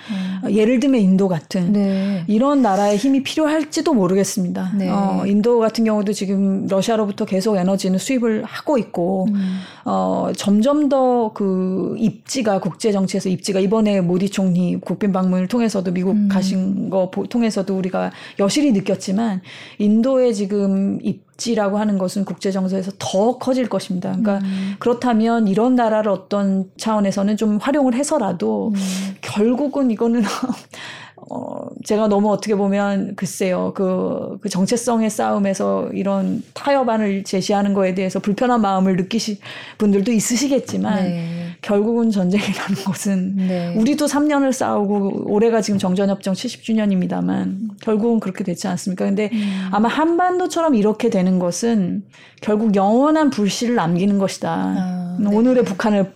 음. 예를 들면 인도 같은 네. 이런 나라의 힘이 필요할지도 모르겠습니다. 네. 어, 인도 같은 경우도 지금 러시아로부터 계속 에너지는 수입을 하고 있고 음. 어 점점 더 그 입지가 국제 정치에서 입지가 이번에 모디 총리 국빈 방문을 통해서도 미국 음. 가신 거 통해서도 우리가 여실히 느꼈지만 인도의 지금 입지라고 하는 것은 국제 정세에서 더 커질 것입니다. 그러니까 음. 그렇다면 이런 나라를 어떤 차원에서는 좀 활용을 해서라도 음. 결국은 이거는 [LAUGHS] 어, 제가 너무 어떻게 보면 글쎄요, 그, 그 정체성의 싸움에서 이런 타협안을 제시하는 거에 대해서 불편한 마음을 느끼실 분들도 있으시겠지만 네. 결국은 전쟁이라는 [LAUGHS] 것은 네. 우리도 3년을 싸우고 올해가 지금 정전협정 70주년입니다만 결국은 그렇게 되지 않습니까? 근데 음. 아마 한반도처럼 이렇게 되는 것은 결국 영원한 불씨를 남기는 것이다. 아, 네. 오늘의 북한을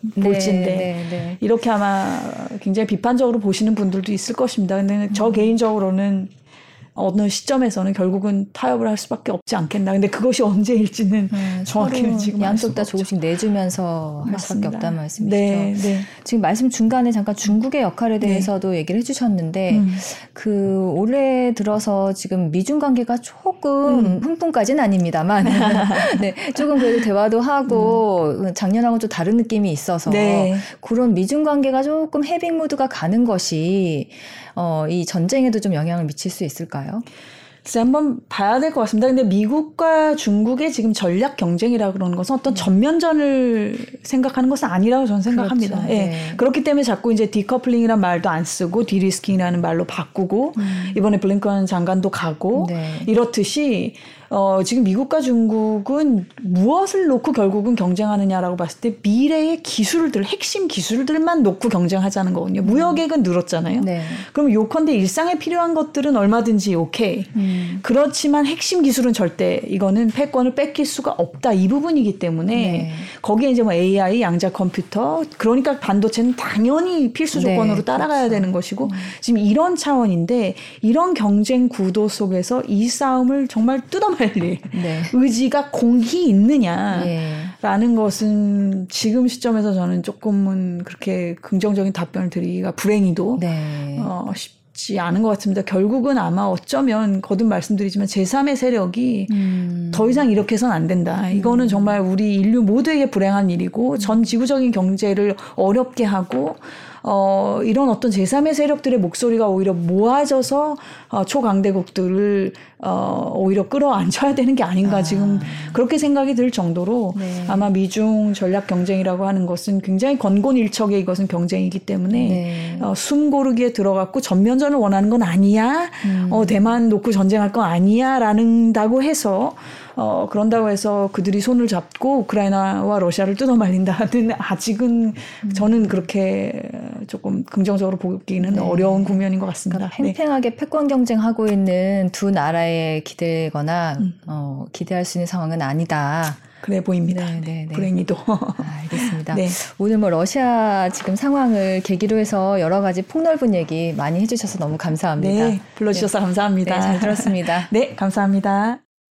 네, 이렇게 아마 굉장히 비판적으로 보시는 분들도 있을 것입니다. 근데 음. 저 개인적으로는 어느 시점에서는 결국은 타협을 할 수밖에 없지 않겠나. 근데 그것이 언제일지는 네, 정확히는 지금 양쪽 다 조금씩 내주면서 할 수밖에 없다는 말씀이시죠. 네, 네. 지금 말씀 중간에 잠깐 중국의 역할에 네. 대해서도 네. 얘기를 해주셨는데 음. 그 올해 들어서 지금 미중 관계가 조금 음. 훈풍까지는 아닙니다만 [LAUGHS] 네, 조금 그래도 대화도 하고 음. 작년하고 좀 다른 느낌이 있어서 네. 그런 미중 관계가 조금 해빙 무드가 가는 것이 어, 이 전쟁에도 좀 영향을 미칠 수 있을까요? 글쎄 한번 봐야 될 것 같습니다. 근데 미국과 중국의 지금 전략 경쟁이라 그러는 것은 어떤 네. 전면전을 생각하는 것은 아니라고 저는 생각합니다. 그렇죠. 예. 네. 그렇기 때문에 자꾸 이제 decoupling이라는 말도 안 쓰고 de-risking이라는 말로 바꾸고 음. 이번에 블링컨 장관도 가고 네. 이렇듯이 어, 지금 미국과 중국은 무엇을 놓고 결국은 경쟁하느냐라고 봤을 때 미래의 기술들, 핵심 기술들만 놓고 경쟁하자는 거거든요. 음. 무역액은 늘었잖아요. 네. 그럼 요컨대 일상에 필요한 것들은 얼마든지 오케이. 음. 그렇지만 핵심 기술은 절대 이거는 패권을 뺏길 수가 없다. 이 부분이기 때문에 네. 거기에 이제 뭐 AI, 양자 컴퓨터, 그러니까 반도체는 당연히 필수 네, 조건으로 네, 따라가야 그렇죠. 되는 것이고 음. 지금 이런 차원인데 이런 경쟁 구도 속에서 이 싸움을 정말 뜯어 말릴 네. 의지가 공히 있느냐라는 예. 것은 지금 시점에서 저는 조금은 그렇게 긍정적인 답변을 드리기가 불행히도 네. 어, 쉽지 않은 것 같습니다. 결국은 아마 어쩌면 거듭 말씀드리지만 제3의 세력이 음. 더 이상 이렇게 해서는 안 된다. 이거는 정말 우리 인류 모두에게 불행한 일이고 전 지구적인 경제를 어렵게 하고 어, 이런 어떤 제3의 세력들의 목소리가 오히려 모아져서 어, 초강대국들을 어, 오히려 끌어안혀야 되는 게 아닌가 아. 지금 그렇게 생각이 들 정도로 네. 아마 미중 전략 경쟁이라고 하는 것은 굉장히 건곤일척의 이것은 경쟁이기 때문에 네. 어, 숨 고르기에 들어갔고 전면전을 원하는 건 아니야. 음. 어, 대만 놓고 전쟁할 건 아니야라는다고 해서 어, 그런다고 해서 그들이 손을 잡고 우크라이나와 러시아를 뜯어말린다는 [LAUGHS] 아직은 음. 저는 그렇게 조금 긍정적으로 보기는 네. 어려운 국면인 것 같습니다. 그러니까 팽팽하게 네. 패권 경쟁하고 있는 두 나라에 기대거나 음. 어, 기대할 수 있는 상황은 아니다. 그래 보입니다. 네, 네, 네. 불행히도. 아, 알겠습니다. 네. 오늘 뭐 러시아 지금 상황을 계기로 해서 여러 가지 폭넓은 얘기 많이 해주셔서 너무 감사합니다. 네, 불러주셔서 감사합니다. 네, 잘 들었습니다. [LAUGHS] 네, 감사합니다.